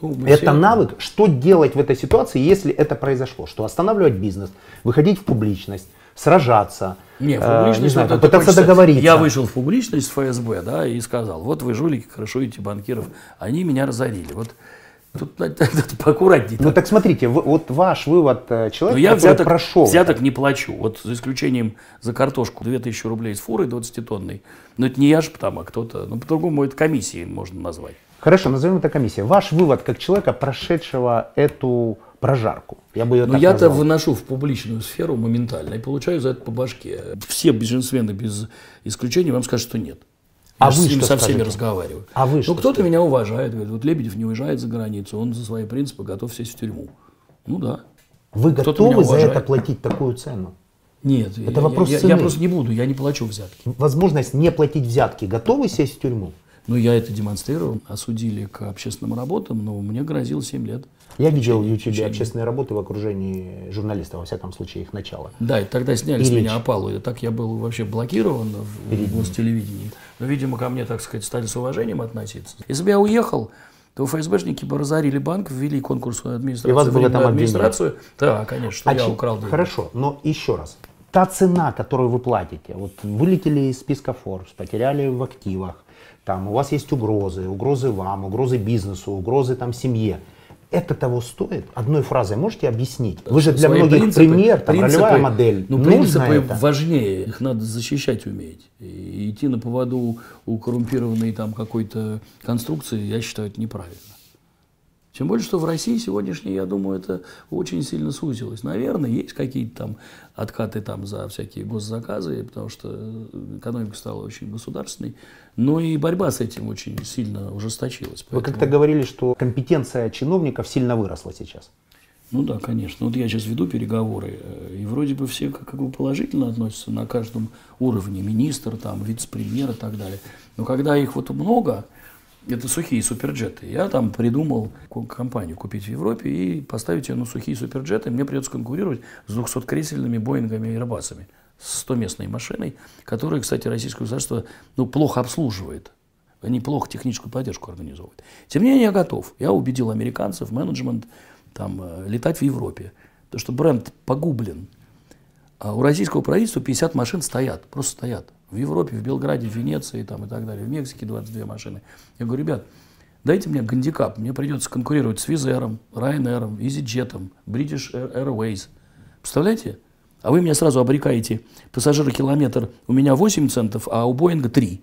Ну, Это все- навык, что делать в этой ситуации, если это произошло? Что останавливать бизнес, выходить в публичность, сражаться, Не, э, публичность, не знаю, это пытаться хочется- договориться. Я вышел в публичность с ФСБ, да, и сказал, вот вы жулики, крышуете банкиров, они меня разорили. Вот тут [laughs] надо, поаккуратнее. Ну так смотрите, вы- вот ваш вывод э, Но человека, я который взяток, прошел. взяток не плачу. Вот за исключением за картошку 2000 рублей с фурой 20-тонной. Но это не я же там, а кто-то. Ну, по-другому это комиссией можно назвать. Хорошо, назовем это комиссия. Ваш вывод как человека, прошедшего эту прожарку. Я бы ее Но Ну, я-то выношу в публичную сферу моментально и получаю за это по башке. Все бизнесмены без исключения вам скажут, что нет. А Я вы с что со всеми разговариваю. А вы ну, что кто-то меня уважает. Говорит, вот Лебедев не уезжает за границу, он за свои принципы готов сесть в тюрьму. Ну да. Вы готовы за это платить такую цену? Нет, Это я, вопрос я, я цены. просто не буду, я не плачу взятки. Возможность не платить взятки. Готовы сесть в тюрьму? Ну, я это демонстрировал, осудили к общественным работам, но мне грозил 7 лет. Я видел в YouTube Течение. общественные работы в окружении журналистов, во всяком случае, их начало. Да, и тогда сняли И с речь. меня опалу. И так я был вообще блокирован в, в Гостелевидении. Но, видимо, ко мне, так сказать, стали с уважением относиться. Если бы я уехал, то ФСБшники бы разорили банк, ввели конкурсную администрацию. И вас бы в этом временную обвинили. администрацию. Да, конечно, что А я чи- украл деньги. Хорошо, но еще раз. Та цена, которую вы платите, вот вылетели из списка Forbes, потеряли в активах, там у вас есть угрозы, угрозы вам, угрозы бизнесу, угрозы там семье. Это того стоит? Одной фразой можете объяснить? Вы же для Свои многих принципы- пример, там, принципы- ролевая модель. Ну, принципы это? важнее, их надо защищать уметь. И идти на поводу у коррумпированной там какой-то конструкции, я считаю, это неправильно. Тем более, что в России сегодняшней, я думаю, это очень сильно сузилось. Наверное, есть какие-то там откаты там за всякие госзаказы, потому что экономика стала очень государственной. Но и борьба с этим очень сильно ужесточилась. Вы Поэтому- как-то говорили, что компетенция чиновников сильно выросла сейчас. Ну да, конечно. Вот я сейчас веду переговоры, э, и вроде бы все как, как бы положительно относятся на каждом уровне, министр, там, вице-премьер и так далее. Но когда их вот много, это сухие суперджеты. Я там придумал ко- компанию купить в Европе и поставить ее на сухие суперджеты. Мне придется конкурировать с 200-кресельными Боингами и Airbus'ами с 100-местной машиной, которая, кстати, российское государство ну, плохо обслуживает. Они плохо техническую поддержку организовывают. Тем не менее, я готов. Я убедил американцев, менеджмент, там, э, летать в Европе. Потому что бренд погублен. А у российского правительства 50 машин стоят, просто стоят. В Европе, в Белграде, в Венеции там, и так далее. В Мексике 22 машины. Я говорю, ребят, дайте мне гандикап. Мне придется конкурировать с Air, Ryanair, EasyJet, British Airways. Представляете? А вы меня сразу обрекаете, пассажирокилометр у меня 8 центов, а у Боинга 3.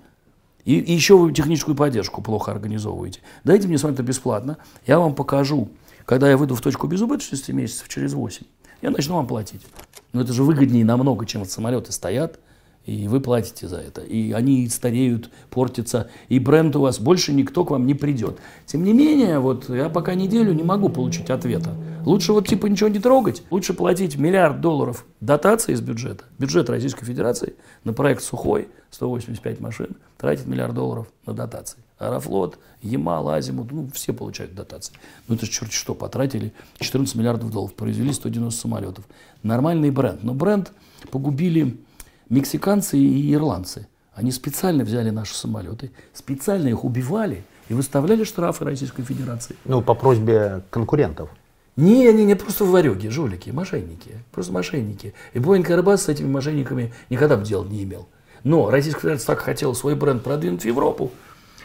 И, и еще вы техническую поддержку плохо организовываете. Дайте мне с вами это бесплатно, я вам покажу. Когда я выйду в точку безубыточности месяцев через 8, я начну вам платить. Но это же выгоднее намного, чем вот самолеты стоят, и вы платите за это. И они стареют, портятся, и бренд у вас больше никто к вам не придет. Тем не менее, вот я пока неделю не могу получить ответа. Лучше вот типа ничего не трогать, лучше платить миллиард долларов дотации из бюджета, бюджет Российской Федерации на проект «Сухой», 185 машин, тратит миллиард долларов на дотации. Аэрофлот, Ямал, Азимут, ну, все получают дотации. Ну, это ж черт что, потратили 14 миллиардов долларов, произвели 190 самолетов. Нормальный бренд. Но бренд погубили мексиканцы и ирландцы. Они специально взяли наши самолеты, специально их убивали и выставляли штрафы Российской Федерации. Ну, по просьбе конкурентов. Не, не, не, просто варюги, жулики, мошенники. Просто мошенники. И Боинг Airbus с этими мошенниками никогда бы дела не имел. Но Российская Федерация так хотела свой бренд продвинуть в Европу,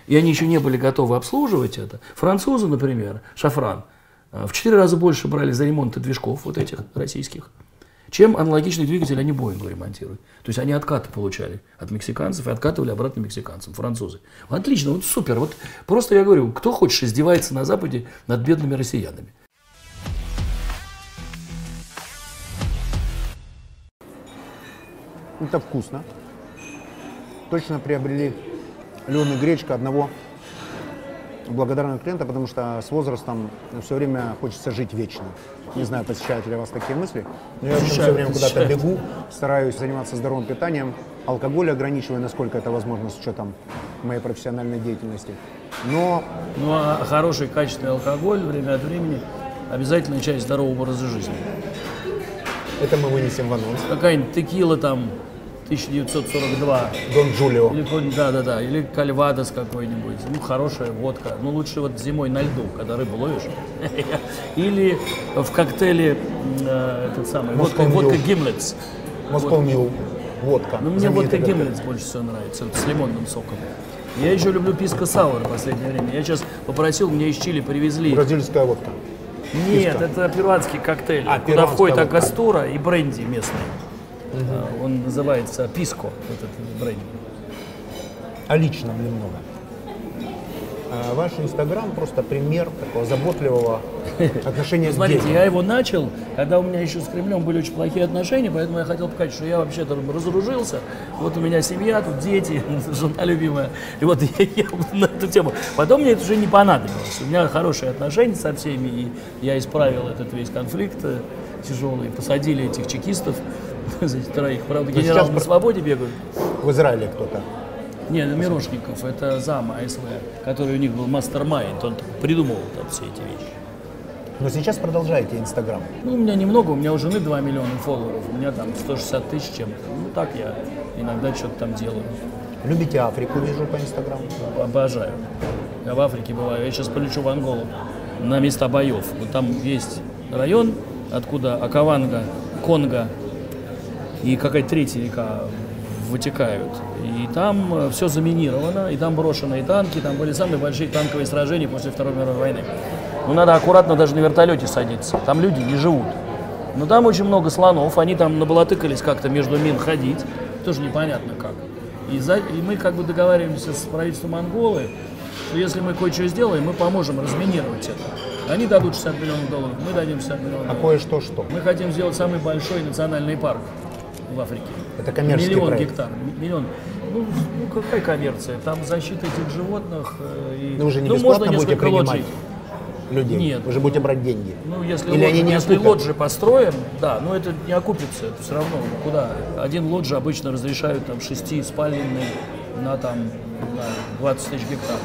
и они еще не были готовы обслуживать это. Французы, например, Шафран, э, в четыре раза больше брали за ремонт движков вот этих российских, чем аналогичный двигатель они Боингу ремонтируют. То есть они откаты получали от мексиканцев и откатывали обратно мексиканцам, французы. Отлично, вот супер. Вот просто я говорю, кто хочешь издевается на Западе над бедными россиянами. Это вкусно. Точно приобрели Лен и гречка одного благодарного клиента, потому что с возрастом все время хочется жить вечно. Не знаю, посещают ли вас такие мысли. Но я все время куда-то бегу, стараюсь заниматься здоровым питанием, алкоголь ограничиваю, насколько это возможно с учетом моей профессиональной деятельности. Но Ну а хороший качественный алкоголь время от времени обязательная часть здорового образа жизни. это мы вынесем в анонс. Какая-нибудь текила там 1942, Дон Джулио. или какой-нибудь, да-да-да, или кальвадос какой-нибудь, ну хорошая водка, ну лучше вот зимой на льду, когда рыбу ловишь, [laughs] или в коктейле э, этот самый, водка, водка. Гимлетс. Москва Мил. Водка. Ну, мне водка. Гимлетс больше всего нравится, вот с лимонным соком. Я еще люблю писка сауэр в последнее время. Я сейчас попросил, мне из Чили привезли Бразильская водка. Нет, это перуанский коктейль, А, куда входит водка. акастура и бренди местный. А, Он называется писко, этот бренди. О личном немного. А Ваш Инстаграм просто пример такого заботливого [laughs] отношения к Смотрите, я его начал, когда у меня еще с Кремлем были очень плохие отношения, поэтому я хотел показать, что я вообще-то разоружился. Вот у меня семья, тут дети, [laughs] жена любимая. И вот [laughs] я, я на эту тему. Потом мне это уже не понадобилось. У меня хорошие отношения со всеми, и я исправил этот весь конфликт э, тяжелый. Посадили этих чекистов, [laughs] этих троих. Правда, Но генерал сейчас на свободе бегают. В Израиле кто-то. Не, ну, Мирошников, это зам АСВ, который у них был мастер-майнд, он придумывал там все эти вещи. Но сейчас продолжаете Инстаграм. Ну, у меня немного, у меня у жены 2 миллиона фолловеров, у меня там 160 тысяч чем-то. Ну, так я иногда что-то там делаю. Любите Африку, вижу по Инстаграму. Обожаю. Я в Африке бываю, я сейчас полечу в Анголу на места боев. Вот там есть район, откуда Акаванга, Конго и какая-то третья река вытекают. И там все заминировано, и там брошены и танки, там были самые большие танковые сражения после Второй мировой войны. Ну, надо аккуратно даже на вертолете садиться, там люди не живут. Но там очень много слонов, они там набалатыкались как-то между мин ходить, тоже непонятно как. И, за, и мы как бы договариваемся с правительством Анголы, что если мы кое-что сделаем, мы поможем разминировать это. Они дадут 60 миллионов долларов, мы дадим 60 миллионов А кое-что что? Мы хотим сделать самый большой национальный парк в Африке. Это коммерческий Миллион проект. гектар. Миллион. Ну, ну, какая коммерция? Там защита этих животных. э, И, Ну, вы же не ну, можно бесплатно будете несколько принимать лоджий. людей? Нет. Вы же будете брать деньги. Ну, если, Или лодж- они не если окупят? лоджи построим, да, но это не окупится, это все равно куда. Один лоджи обычно разрешают там шести спальный на там знаю, 20 тысяч гектар.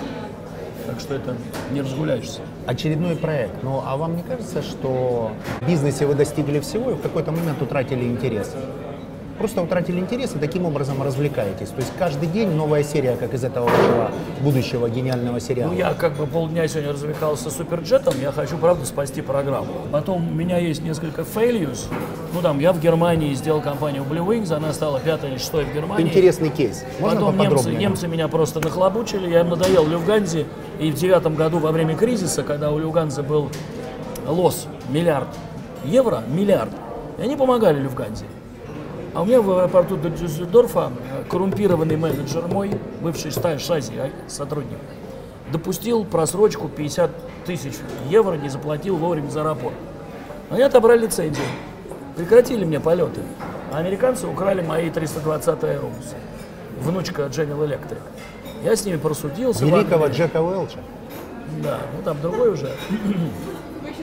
Так что это не разгуляешься. Очередной проект. Ну, а вам не кажется, что в бизнесе вы достигли всего и в какой-то момент утратили интерес? Просто утратили интерес и таким образом развлекаетесь. То есть каждый день новая серия, как из этого будущего гениального сериала. Ну, я как бы полдня сегодня развлекался суперджетом, я хочу, правда, спасти программу. Потом у меня есть несколько failures. Ну, там, я в Германии сделал компанию Blue Wings, она стала пятой или шестой в Германии. Интересный кейс. Можно Потом немцы, немцы меня просто нахлобучили, я им надоел Люфганзе. И в девятом году во время кризиса, когда у Люфганза был лос миллиард евро, миллиард, и они помогали Люфганзе. А у меня в аэропорту до Дюссельдорфа э, коррумпированный менеджер мой, бывший шази а, сотрудник, допустил просрочку 50 тысяч евро, не заплатил вовремя за аэропорт. Они отобрали лицензию, прекратили мне полеты. А американцы украли мои 320 Aeromus, внучка General Electric. Я с ними просудился. Великого. Джека Уэлча. Да, ну там другой уже.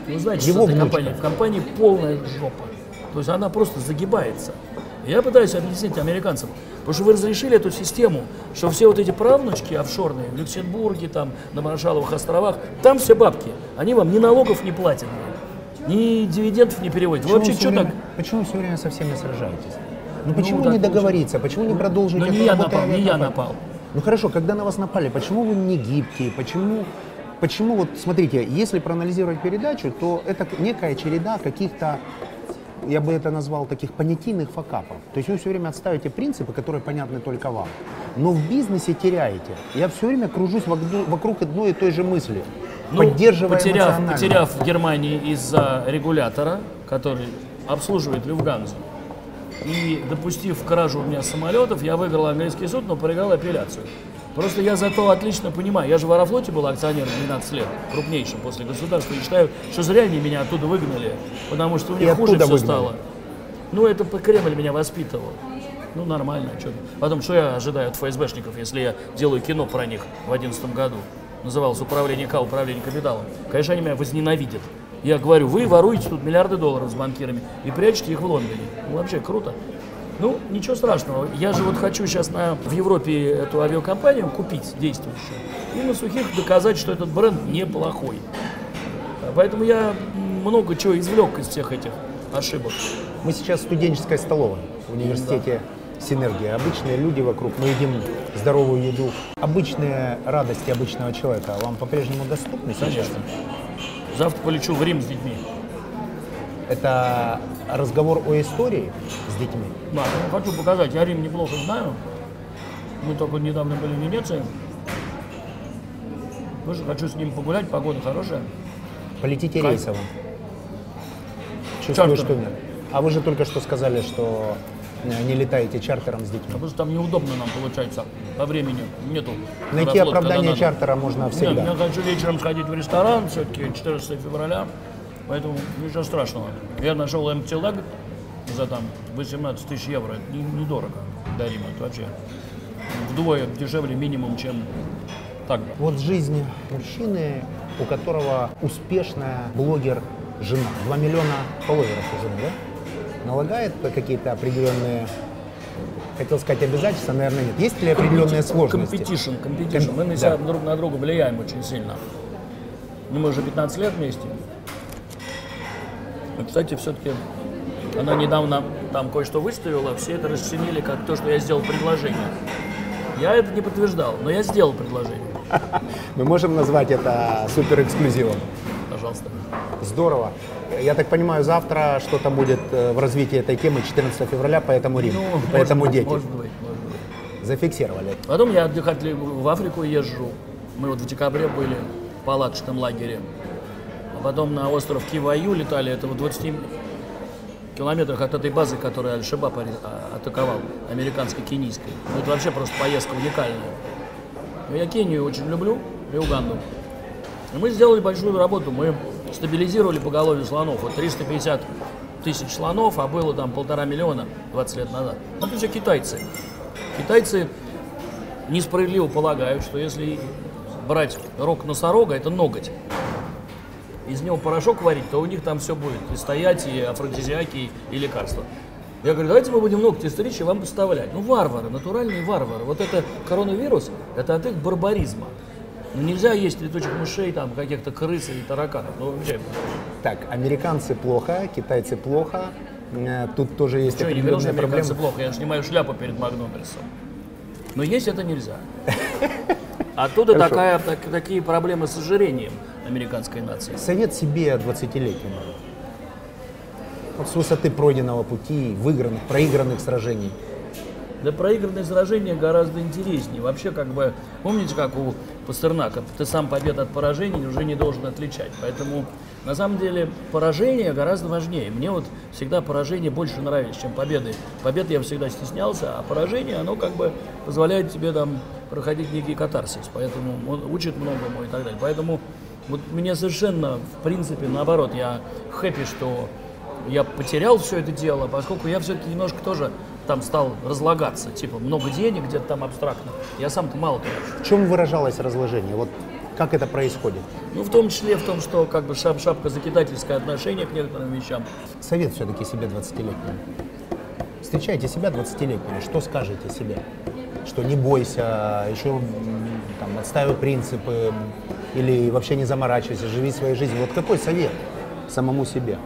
Вы знаете, Его что в компании полная жопа. То есть она просто загибается. Я пытаюсь объяснить американцам, потому что вы разрешили эту систему, что все вот эти правнучки офшорные в Люксембурге, там, на Маршаловых островах, там все бабки. Они вам ни налогов не платят, ни дивидендов не переводят. Вы вообще вы всё что так? почему все время со всеми сражаетесь? Ну почему так не получилось. договориться? Почему не продолжить эту не я напал, не я напал. Ну хорошо, когда на вас напали, почему вы не гибкие? Почему, почему вот, смотрите, если проанализировать передачу, то это некая череда каких-то, я бы это назвал, таких понятийных факапов. То есть вы все время отставите принципы, которые понятны только вам. Но в бизнесе теряете. Я все время кружусь вокруг, одной и той же мысли. Ну, поддерживая потеряв, потеряв в Германии из-за регулятора, который обслуживает Люфганзу, и допустив кражу у меня самолетов, я выиграл английский суд, но проиграл апелляцию. Просто я зато отлично понимаю, я же в Аэрофлоте был акционером 12 лет, крупнейшим после государства, и считаю, что зря они меня оттуда выгнали, потому что у И них хуже оттуда все выгнали. стало. Ну, это Кремль меня воспитывал. Ну, нормально. Что. Потом, что я ожидаю от ФСБшников, если я делаю кино про них в 2011 году? Называлось «Управление К, управление капиталом». Конечно, они меня возненавидят. Я говорю, вы воруете тут миллиарды долларов с банкирами и прячете их в Лондоне. Ну, вообще круто. Ну, ничего страшного. Я же вот хочу сейчас на, в Европе эту авиакомпанию купить действующую и на сухих доказать, что этот бренд неплохой. Поэтому я много чего извлек из всех этих ошибок. Мы сейчас в студенческой столовой в университете Синергия. Обычные люди вокруг, мы едим здоровую еду. Обычные радости обычного человека вам по-прежнему доступны сейчас? Конечно. Завтра полечу в Рим с детьми. Это разговор о истории с детьми. Да, хочу показать. Я Рим неплохо знаю. Мы только недавно были в Венеции. Тоже хочу с ним погулять, погода хорошая. Полетите Кайф. рейсовым. Чувствую, Чартером. что нет. А вы же только что сказали, что э, не летаете чартером с детьми. Потому что там неудобно нам получается по времени. Нету. Найти аэрофлота, оправдание чартера можно Нет, всегда. я хочу вечером сходить в ресторан, все-таки 14 февраля, поэтому ничего страшного. Я нашел empty leg за там 18 тысяч евро, это не- недорого до Рима, это вообще вдвое дешевле минимум, чем так бы. Вот жизнь мужчины, у которого успешная блогер жена. 2 миллиона фолловеров у жены, да? Налагает какие-то определенные хотел сказать обязательства, наверное, нет. Есть ли определенные сложности? Competition, competition. Мы на себя друг на друга влияем очень сильно. Ну, мы уже 15 лет вместе. И, кстати, все-таки она недавно там кое-что выставила, все это расценили как то, что я сделал предложение. Я это не подтверждал, но я сделал предложение. [laughs] Мы можем назвать это супер эксклюзивом. Пожалуйста. Здорово. Я так понимаю, завтра что-то будет э, в развитии этой темы 14 февраля, поэтому Рим, Ну, поэтому может, дети. Может быть, может быть. Зафиксировали. Потом я отдыхать в Африку езжу. Мы вот в декабре были в палаточном лагере. А потом на остров Киваю летали. Это в 20 километрах от этой базы, которую Аль-Шабаб а- атаковал, американской кенийской. Ну, это вообще просто поездка уникальная. Но я Кению очень люблю и Уганду. И мы сделали большую работу. Мы стабилизировали поголовье слонов. Вот 350 тысяч слонов, а было там полтора миллиона 20 лет назад. Ну, Это все китайцы. Китайцы несправедливо полагают, что если брать рог носорога, это ноготь, из него порошок варить, то у них там все будет. И стоять, и афродизиаки, и лекарства. Я говорю, давайте мы будем ногти стричь и вам поставлять. Ну, варвары, натуральные варвары. Вот это коронавирус, это от их барбаризма. Ну, нельзя есть летучих мышей, там, каких-то крыс и тараканов. Ну, вообще, Так, американцы плохо, китайцы плохо. Э, Тут тоже есть что, я не говорил, что определенные американцы проблемы. плохо, я снимаю шляпу перед Макдональдсом. Но есть это нельзя. [laughs] Оттуда Хорошо. такая, так- такие проблемы с ожирением американской нации. Совет себе 20-летнему. Вот с высоты пройденного пути, выигранных, проигранных сражений. Да проигранные сражения гораздо интереснее. Вообще, как бы, помните, как у Пастернака, ты сам победа от поражений уже не должен отличать. Поэтому, на самом деле, поражение гораздо важнее. Мне вот всегда поражения больше нравились, чем победы. Победы я всегда стеснялся, а поражение, оно как бы позволяет тебе там проходить некий катарсис. Поэтому он учит многому и так далее. Поэтому вот мне совершенно, в принципе, наоборот, я хэппи, что я потерял все это дело, поскольку я все-таки немножко тоже там стал разлагаться, типа много денег где-то там абстрактно. Я сам-то мало. В чем выражалось разложение? Вот как это происходит? Ну, в том числе в том, что как бы шап шапка закидательское отношение к некоторым вещам. Совет все-таки себе 20-летнему. Встречайте себя 20-летнего, что скажете себе? Что не бойся, еще там, отстаивай принципы, или вообще не заморачивайся, живи своей жизнью. Вот какой совет самому себе?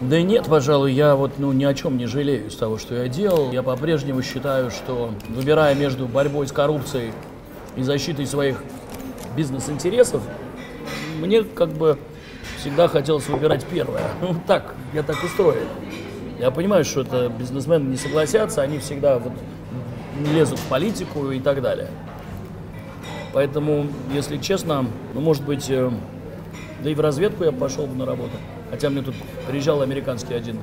Да нет, пожалуй, я вот ну, ни о чем не жалею из того, что я делал. Я по-прежнему считаю, что выбирая между борьбой с коррупцией и защитой своих бизнес-интересов, мне как бы всегда хотелось выбирать первое. [laughs] Ну так, я так устроен. Я понимаю, что это бизнесмены не согласятся, они всегда вот лезут в политику и так далее. Поэтому, если честно, ну, может быть, э, да и в разведку я пошел бы на работу. Хотя мне тут приезжал американский один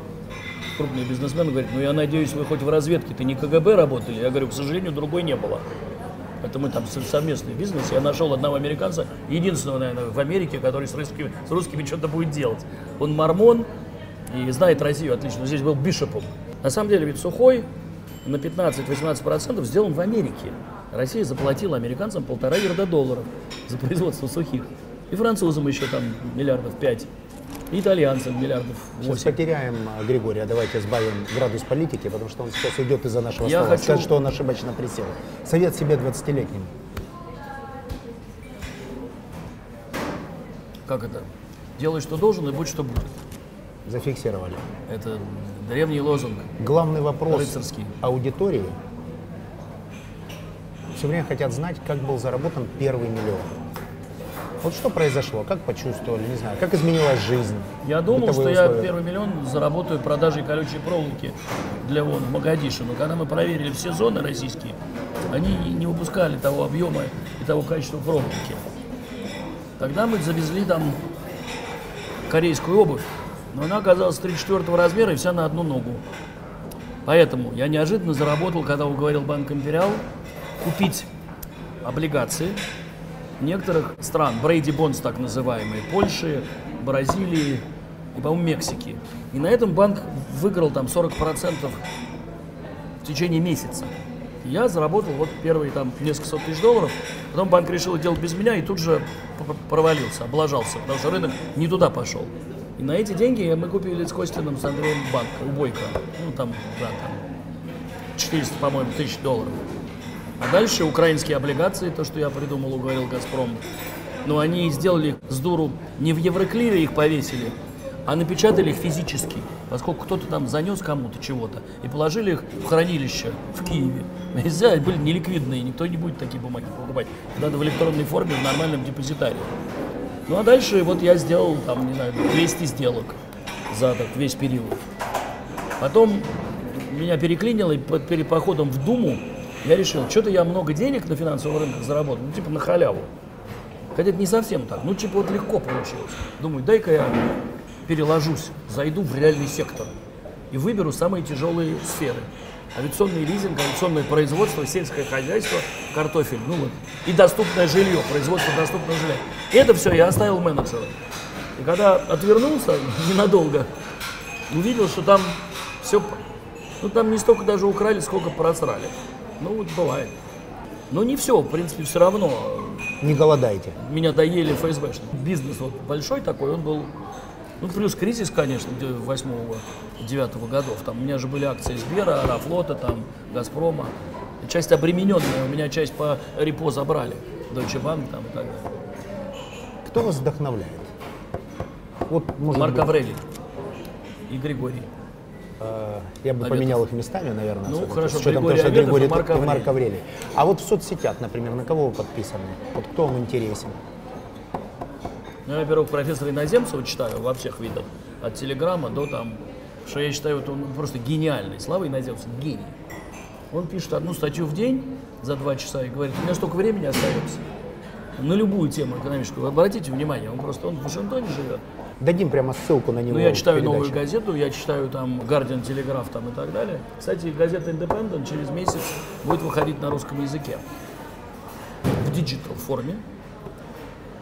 крупный бизнесмен, говорит, ну я надеюсь, вы хоть в разведке, ты не КГБ работали? Я говорю, к сожалению, другой не было. Это мы там со- совместный бизнес. Я нашел одного американца, единственного, наверное, в Америке, который с русскими, с русскими что-то будет делать. Он мормон и знает Россию отлично. Здесь был бишопом. На самом деле ведь Сухой на 15-18% сделан в Америке. Россия заплатила американцам полтора ярда долларов за производство сухих. И французам еще там миллиардов пять. Итальянцам миллиардов Сейчас восемь. потеряем а, Григория, давайте сбавим градус политики, потому что он сейчас уйдет из-за нашего Я стола. хочу- Скажет, что он ошибочно присел. Совет себе 20-летнему. Как это? Делай, что должен, и будь, что будет. Зафиксировали. Это древний лозунг. Главный вопрос Рыцарский. аудитории. Все время хотят знать, как был заработан первый миллион. Вот что произошло, как почувствовали, не знаю, как изменилась жизнь. Я думал, что бытовые я условия. первый миллион заработаю продажей колючей проволоки для вон в Магадише. Но когда мы проверили все зоны российские, они не выпускали того объема и того качества проволоки. Тогда мы завезли там корейскую обувь, но она оказалась 34 размера и вся на одну ногу. Поэтому я неожиданно заработал, когда уговорил Банк Империал купить облигации некоторых стран, Брейди Бонс так называемые, Польши, Бразилии и, по-моему, Мексики. И на этом банк выиграл там 40% в течение месяца. Я заработал вот первые там несколько сот тысяч долларов, потом банк решил делать без меня и тут же провалился, облажался, потому что рынок не туда пошел. И на эти деньги мы купили с Костиным, с Андреем банк у Бойко. Ну, там, да, там 400, по-моему, тысяч долларов. А дальше украинские облигации, то, что я придумал, уговорил «Газпром». Но они сделали с дуру, не в Евроклире их повесили, а напечатали их физически, поскольку кто-то там занес кому-то чего-то, и положили их в хранилище в Киеве. Нельзя, были неликвидные, никто не будет такие бумаги покупать. Надо в электронной форме, в нормальном депозитарии. Ну а дальше вот я сделал, там, не знаю, 200 сделок за так, весь период. Потом меня переклинило, и перед походом в Думу я решил, что-то я много денег на финансовых рынках заработал, ну типа на халяву. Хотя это не совсем так, ну типа вот легко получилось. Думаю, дай-ка я переложусь, зайду в реальный сектор и выберу самые тяжелые сферы. Авиационный лизинг, авиационное производство, сельское хозяйство, картофель, ну вот, и доступное жилье, производство доступного жилья. И это все я оставил менеджера. И когда отвернулся ненадолго, увидел, что там все, ну там не столько даже украли, сколько просрали. Ну вот бывает. Но не все, в принципе, все равно. Не голодайте. Меня доели ФСБшник. Бизнес вот большой такой, он был ну, плюс кризис, конечно, 8-9 годов. Там у меня же были акции Сбера, Аэрофлота, там, Газпрома. Часть обремененная, у меня часть по репо забрали. Deutsche Bank там и так далее. Кто вас вдохновляет? Вот, может Марк быть, Аврелий и Григорий. Э, я бы Аветов. поменял их местами, наверное. Ну, всё-таки, хорошо, с учетом Григорий того, что Аветов и Григорий Марк и Марк Аврелий. Аврелий. А вот в соцсетях, например, на кого вы подписаны? Вот кто вам интересен? Ну, я, во-первых, профессора Иноземцева читаю во всех видах. От телеграмма до там, что я считаю, вот он просто гениальный. Слава Иноземцев гений. Он пишет одну статью в день за два часа и говорит, у меня столько времени остается. На любую тему экономическую. Обратите внимание, он просто он в Вашингтоне живет. Дадим прямо ссылку на него. Ну, я читаю передаче. новую газету, я читаю там Guardian, Telegraph там и так далее. Кстати, газета Independent через месяц будет выходить на русском языке в digital форме.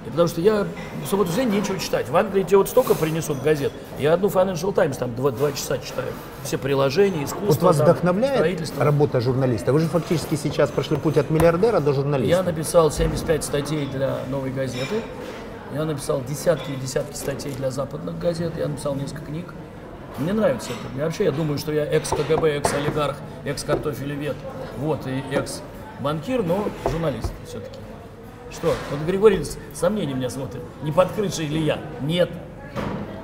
И потому что я в субботу день нечего читать. В Англии тебе вот столько принесут газет. Я одну Financial Times там два, два часа читаю. Все приложения, искусство, Вот вас там, вдохновляет работа журналиста? Вы же фактически сейчас прошли путь от миллиардера до журналиста. Я написал 75 статей для новой газеты. Я написал десятки и десятки статей для западных газет. Я написал несколько книг. Мне нравится это. Я вообще я думаю, что я экс-КГБ, экс-олигарх, экс-картофелевед, вот, и экс-банкир, но журналист все-таки. Что? Вот Григорий с сомнением меня смотрит. Не под крышей ли я? Нет.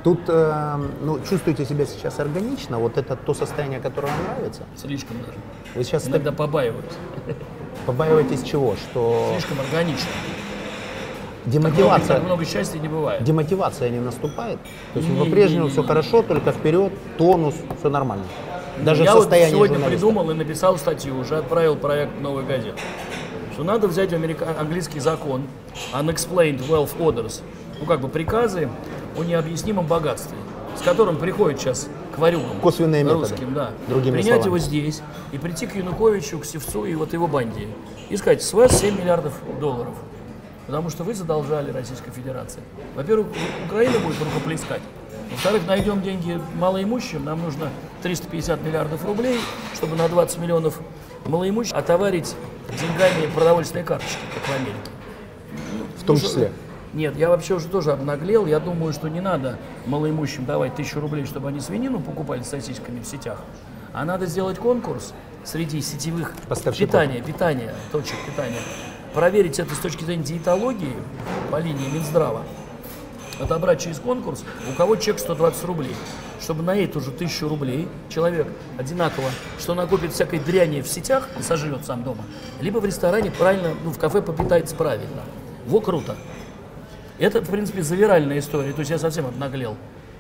Тут э, ну, чувствуете себя сейчас органично? Вот это то состояние, которое вам нравится? Слишком даже. Вы сейчас Иногда побаиваюсь. [laughs] побаиваетесь чего? Что Слишком органично. Демотивация, Так много счастья не бывает. демотивация не наступает? То есть Не, по-прежнему не, не, все хорошо, только вперед, тонус, все нормально. Даже я в вот состоянии сегодня журналиста. придумал и написал статью, уже отправил проект новой газеты. Что надо взять америка- английский закон Unexplained Wealth Orders, ну как бы приказы о необъяснимом богатстве, с которым приходит сейчас к варюгам. Косвенные методы, русским, да. другими Принять словами. его здесь и прийти к Януковичу, к Севцу и вот его банде. И сказать, с вас 7 миллиардов долларов. Потому что вы задолжали Российской Федерации. Во-первых, Украина будет рукоплескать. Во-вторых, найдем деньги малоимущим. Нам нужно 350 миллиардов рублей, чтобы на 20 миллионов малоимущих отоварить деньгами продовольственные карточки, как в Америке. В том числе. Нет, я вообще уже тоже обнаглел. Я думаю, что не надо малоимущим давать тысячу рублей, чтобы они свинину покупали с сосисками в сетях. А надо сделать конкурс среди сетевых Поставщиков. питания, питания, точек питания. Проверить это с точки зрения диетологии по линии Минздрава. Отобрать через конкурс, у кого чек 120 рублей. Чтобы на эту же тысячу рублей человек одинаково, что накопит всякой дряни в сетях и сожрет сам дома, либо в ресторане правильно, ну, в кафе попитается правильно. Во, круто. Это, в принципе, завиральная история. То есть я совсем обнаглел.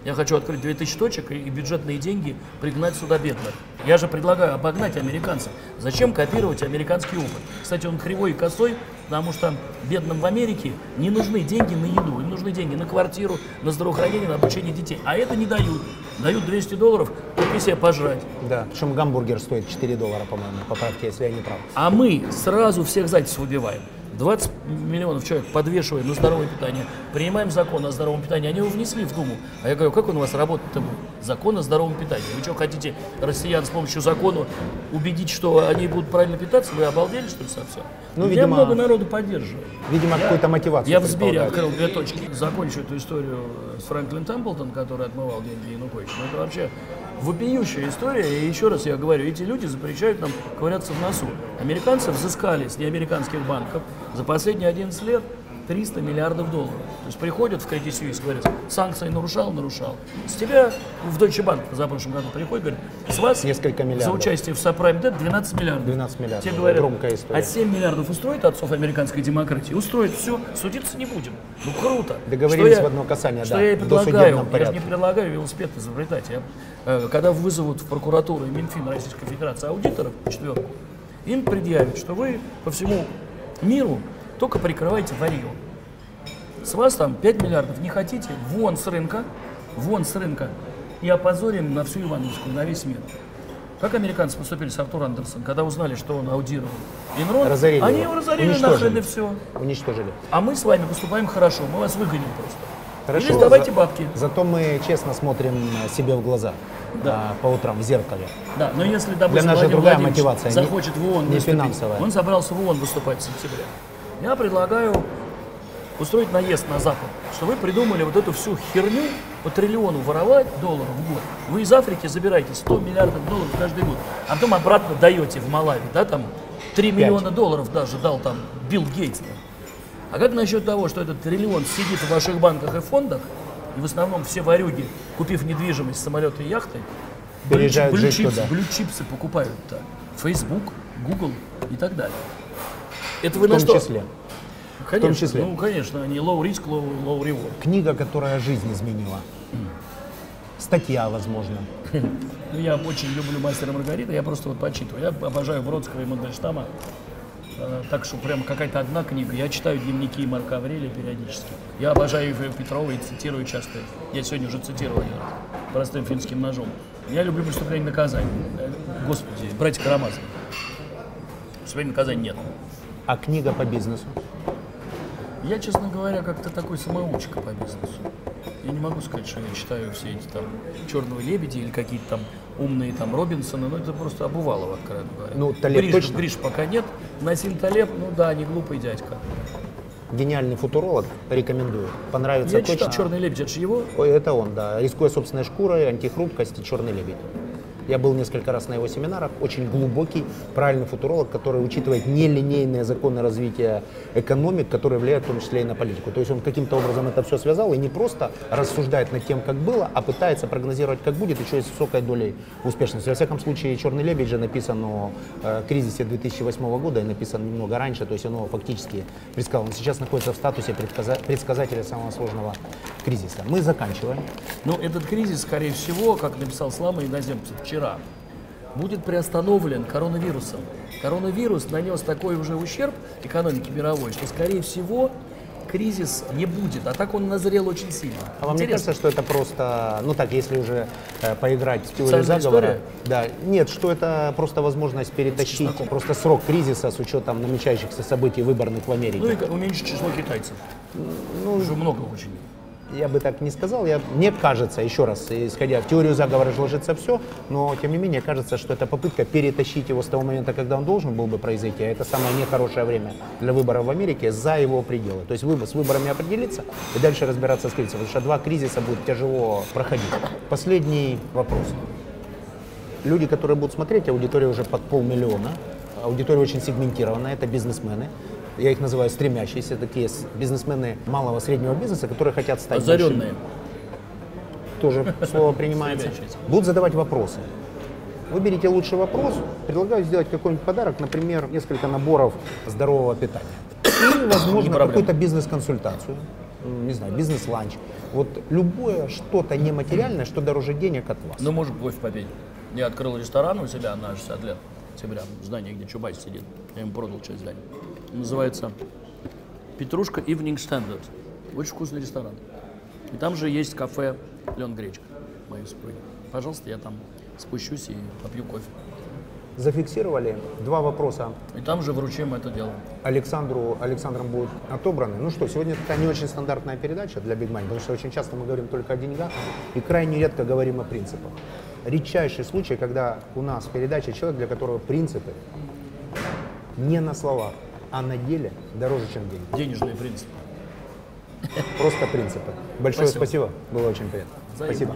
Я хочу открыть 2000 точек и, бюджетные деньги пригнать сюда бедных. Я же предлагаю обогнать американцев. Зачем копировать американский опыт? Кстати, он кривой и косой, потому что бедным в Америке не нужны деньги на еду, им нужны деньги на квартиру, на здравоохранение, на обучение детей. А это не дают. Дают 200 долларов, купи себе пожрать. Да, причем гамбургер стоит 4 доллара, по-моему, поправьте, если я не прав. А мы сразу всех зайцев убиваем. 20 миллионов человек подвешиваем на здоровое питание, принимаем закон о здоровом питании, они его внесли в Думу. А я говорю, как он у вас работает-то? Закон о здоровом питании. Вы что, хотите россиян с помощью закона убедить, что они будут правильно питаться? Вы обалдели, что ли, совсем? Ну, Меня видимо, много народу поддерживает. Видимо, какую-то мотивацию. Я в Сбере открыл две точки. Закончу эту историю с Фрэнклин Темплтон, который отмывал деньги Януковича. Но это вообще вопиющая история. И еще раз я говорю, эти люди запрещают нам ковыряться в носу. Американцы взыскали с неамериканских банков за последние 11 лет 300 миллиардов долларов. То есть приходят в Credit Suisse, говорят, санкции нарушал, нарушал. С тебя в Deutsche Bank в прошлом году приходит, говорит, с вас Несколько за миллиардов. участие в Subprime Debt 12 миллиардов. 12 миллиардов. Тебе говорят, Громкая история. а 7 миллиардов устроит отцов американской демократии? Устроит, все, судиться не будем. Ну круто. Договорились Что я- в одно касание, Что да, я и предлагаю. Я же не предлагаю велосипед изобретать. Я, э, когда вызовут в прокуратуру и Минфин Российской Федерации аудиторов, четверку, им предъявят, что вы по всему миру только прикрываете варье. С вас там 5 миллиардов не хотите, вон с рынка, вон с рынка, и опозорим на всю Ивановскую, на весь мир. Как американцы поступили с Артуром Андерсом, когда узнали, что он аудировал Инрон, Разорили они его. его разорили Уничтожили. нахрен и все. Уничтожили. А мы с вами поступаем хорошо, мы вас выгоним просто. Хорошо. Или сдавайте За- бабки. Зато мы честно смотрим себе в глаза Да. а, по утрам в зеркале. Да, но если, допустим, нас же Владимир другая Владимирович мотивация, захочет в ООН не выступить, финансовая. он собрался в ООН выступать в сентябре. Я предлагаю устроить наезд на Запад, что вы придумали вот эту всю херню по триллиону воровать долларов в год. Вы из Африки забираете 100 миллиардов долларов каждый год, а потом обратно даете в Малави, да, там 3 миллиона долларов даже дал там Билл Гейтс. А как насчет того, что этот триллион сидит в ваших банках и фондах, и в основном все варюги, купив недвижимость, самолеты и яхты, блючипсы, блючипсы покупают-то. Facebook, Google и так далее. Это вы В на том что? числе. Конечно, числе. Ну, конечно, они low risk, low, low reward. Книга, которая жизнь изменила. Статья, возможно. Ну, я очень люблю «Мастера Маргарита», я просто вот почитываю. Я обожаю Бродского и Мандельштама. Э, Так что прям какая-то одна книга. Я читаю дневники Марка Аврелия периодически. Я обожаю Ивана Петрова и цитирую часто. Я сегодня уже цитировал ее простым финским ножом. Я люблю преступление и наказание. Э, Господи, братья Карамазовы. Преступления и наказания нет. А книга по бизнесу. Я, честно говоря, как-то такой самоучка по бизнесу. Я не могу сказать, что я читаю все эти там черного лебеди или какие-то там умные там Робинсоны, но это просто обувалово, откровенно говоря. Ну, Талеб Гриш, точно? Гриш пока нет. Насим Талеб, ну да, не глупый дядька. Гениальный футуролог. Рекомендую. Понравится Я точно. читал «Черный лебедь», это же его. Ой, это он, да. Рискуя собственной шкурой, антихрупкость и черный лебедь. Я был несколько раз на его семинарах. Очень глубокий, правильный футуролог, который учитывает нелинейные законы развития экономик, которые влияют в том числе и на политику. То есть он каким-то образом это все связал и не просто рассуждает над тем, как было, а пытается прогнозировать, как будет, еще и с высокой долей успешности. Во всяком случае, «Черный лебедь» же написан о э, кризисе 2008 года и написан немного раньше, то есть оно фактически предсказал. Он сейчас находится в статусе предсказа- предсказателя самого сложного кризиса. Мы заканчиваем. Но этот кризис, скорее всего, как написал Слава Иноземцев вчера, будет приостановлен коронавирусом. Коронавирус нанес такой уже ущерб экономике мировой, что, скорее всего, кризис не будет. А так он назрел очень сильно. А вам не Интересно. кажется, что это просто, ну так, если уже э, поиграть в теорию заговора, история? да, нет, что это просто возможность перетащить чесноком. просто срок кризиса с учетом намечающихся событий выборных в Америке. Ну и уменьшить число китайцев. Ну, уже много очень. Я бы так не сказал. Я, мне кажется, еще раз, исходя в теорию заговора же ложится все, но тем не менее кажется, что это попытка перетащить его с того момента, когда он должен был бы произойти, а это самое нехорошее время для выборов в Америке, за его пределы. То есть выбор, с выборами определиться и дальше разбираться с кризисом, потому что два кризиса будет тяжело проходить. Последний вопрос. Люди, которые будут смотреть, аудитория уже под полмиллиона, аудитория очень сегментированная, это бизнесмены. Я их называю стремящиеся, такие бизнесмены малого среднего бизнеса, которые хотят стать большими Озаренные. тоже слово принимается, будут задавать вопросы. Выберите лучший вопрос, предлагаю сделать какой-нибудь подарок, например, несколько наборов здорового питания. И, [coughs] возможно, какую-то бизнес-консультацию, не знаю, бизнес-ланч. Вот любое что-то нематериальное, что дороже денег от вас. Ну, может, кофе попить. Я открыл ресторан у себя на 60 лет. Октября, в здании, где Чубайс сидит. Я ему продал часть здания. Называется Петрушка Evening Standard. Очень вкусный ресторан. И там же есть кафе Лен Гречка, моей супруги. Пожалуйста, я там спущусь и попью кофе. зафиксировали. Два вопроса И там же вручим это дело. Александру, Александром будут отобраны. Ну что, сегодня такая не очень стандартная передача для Big Money, потому что очень часто мы говорим только о деньгах и крайне редко говорим о принципах. Редчайший случай, когда у нас в передаче человек, для которого принципы не на словах, а на деле дороже, чем деньги. Денежные принципы. Просто принципы. Большое Спасибо. спасибо, было очень приятно. Спасибо.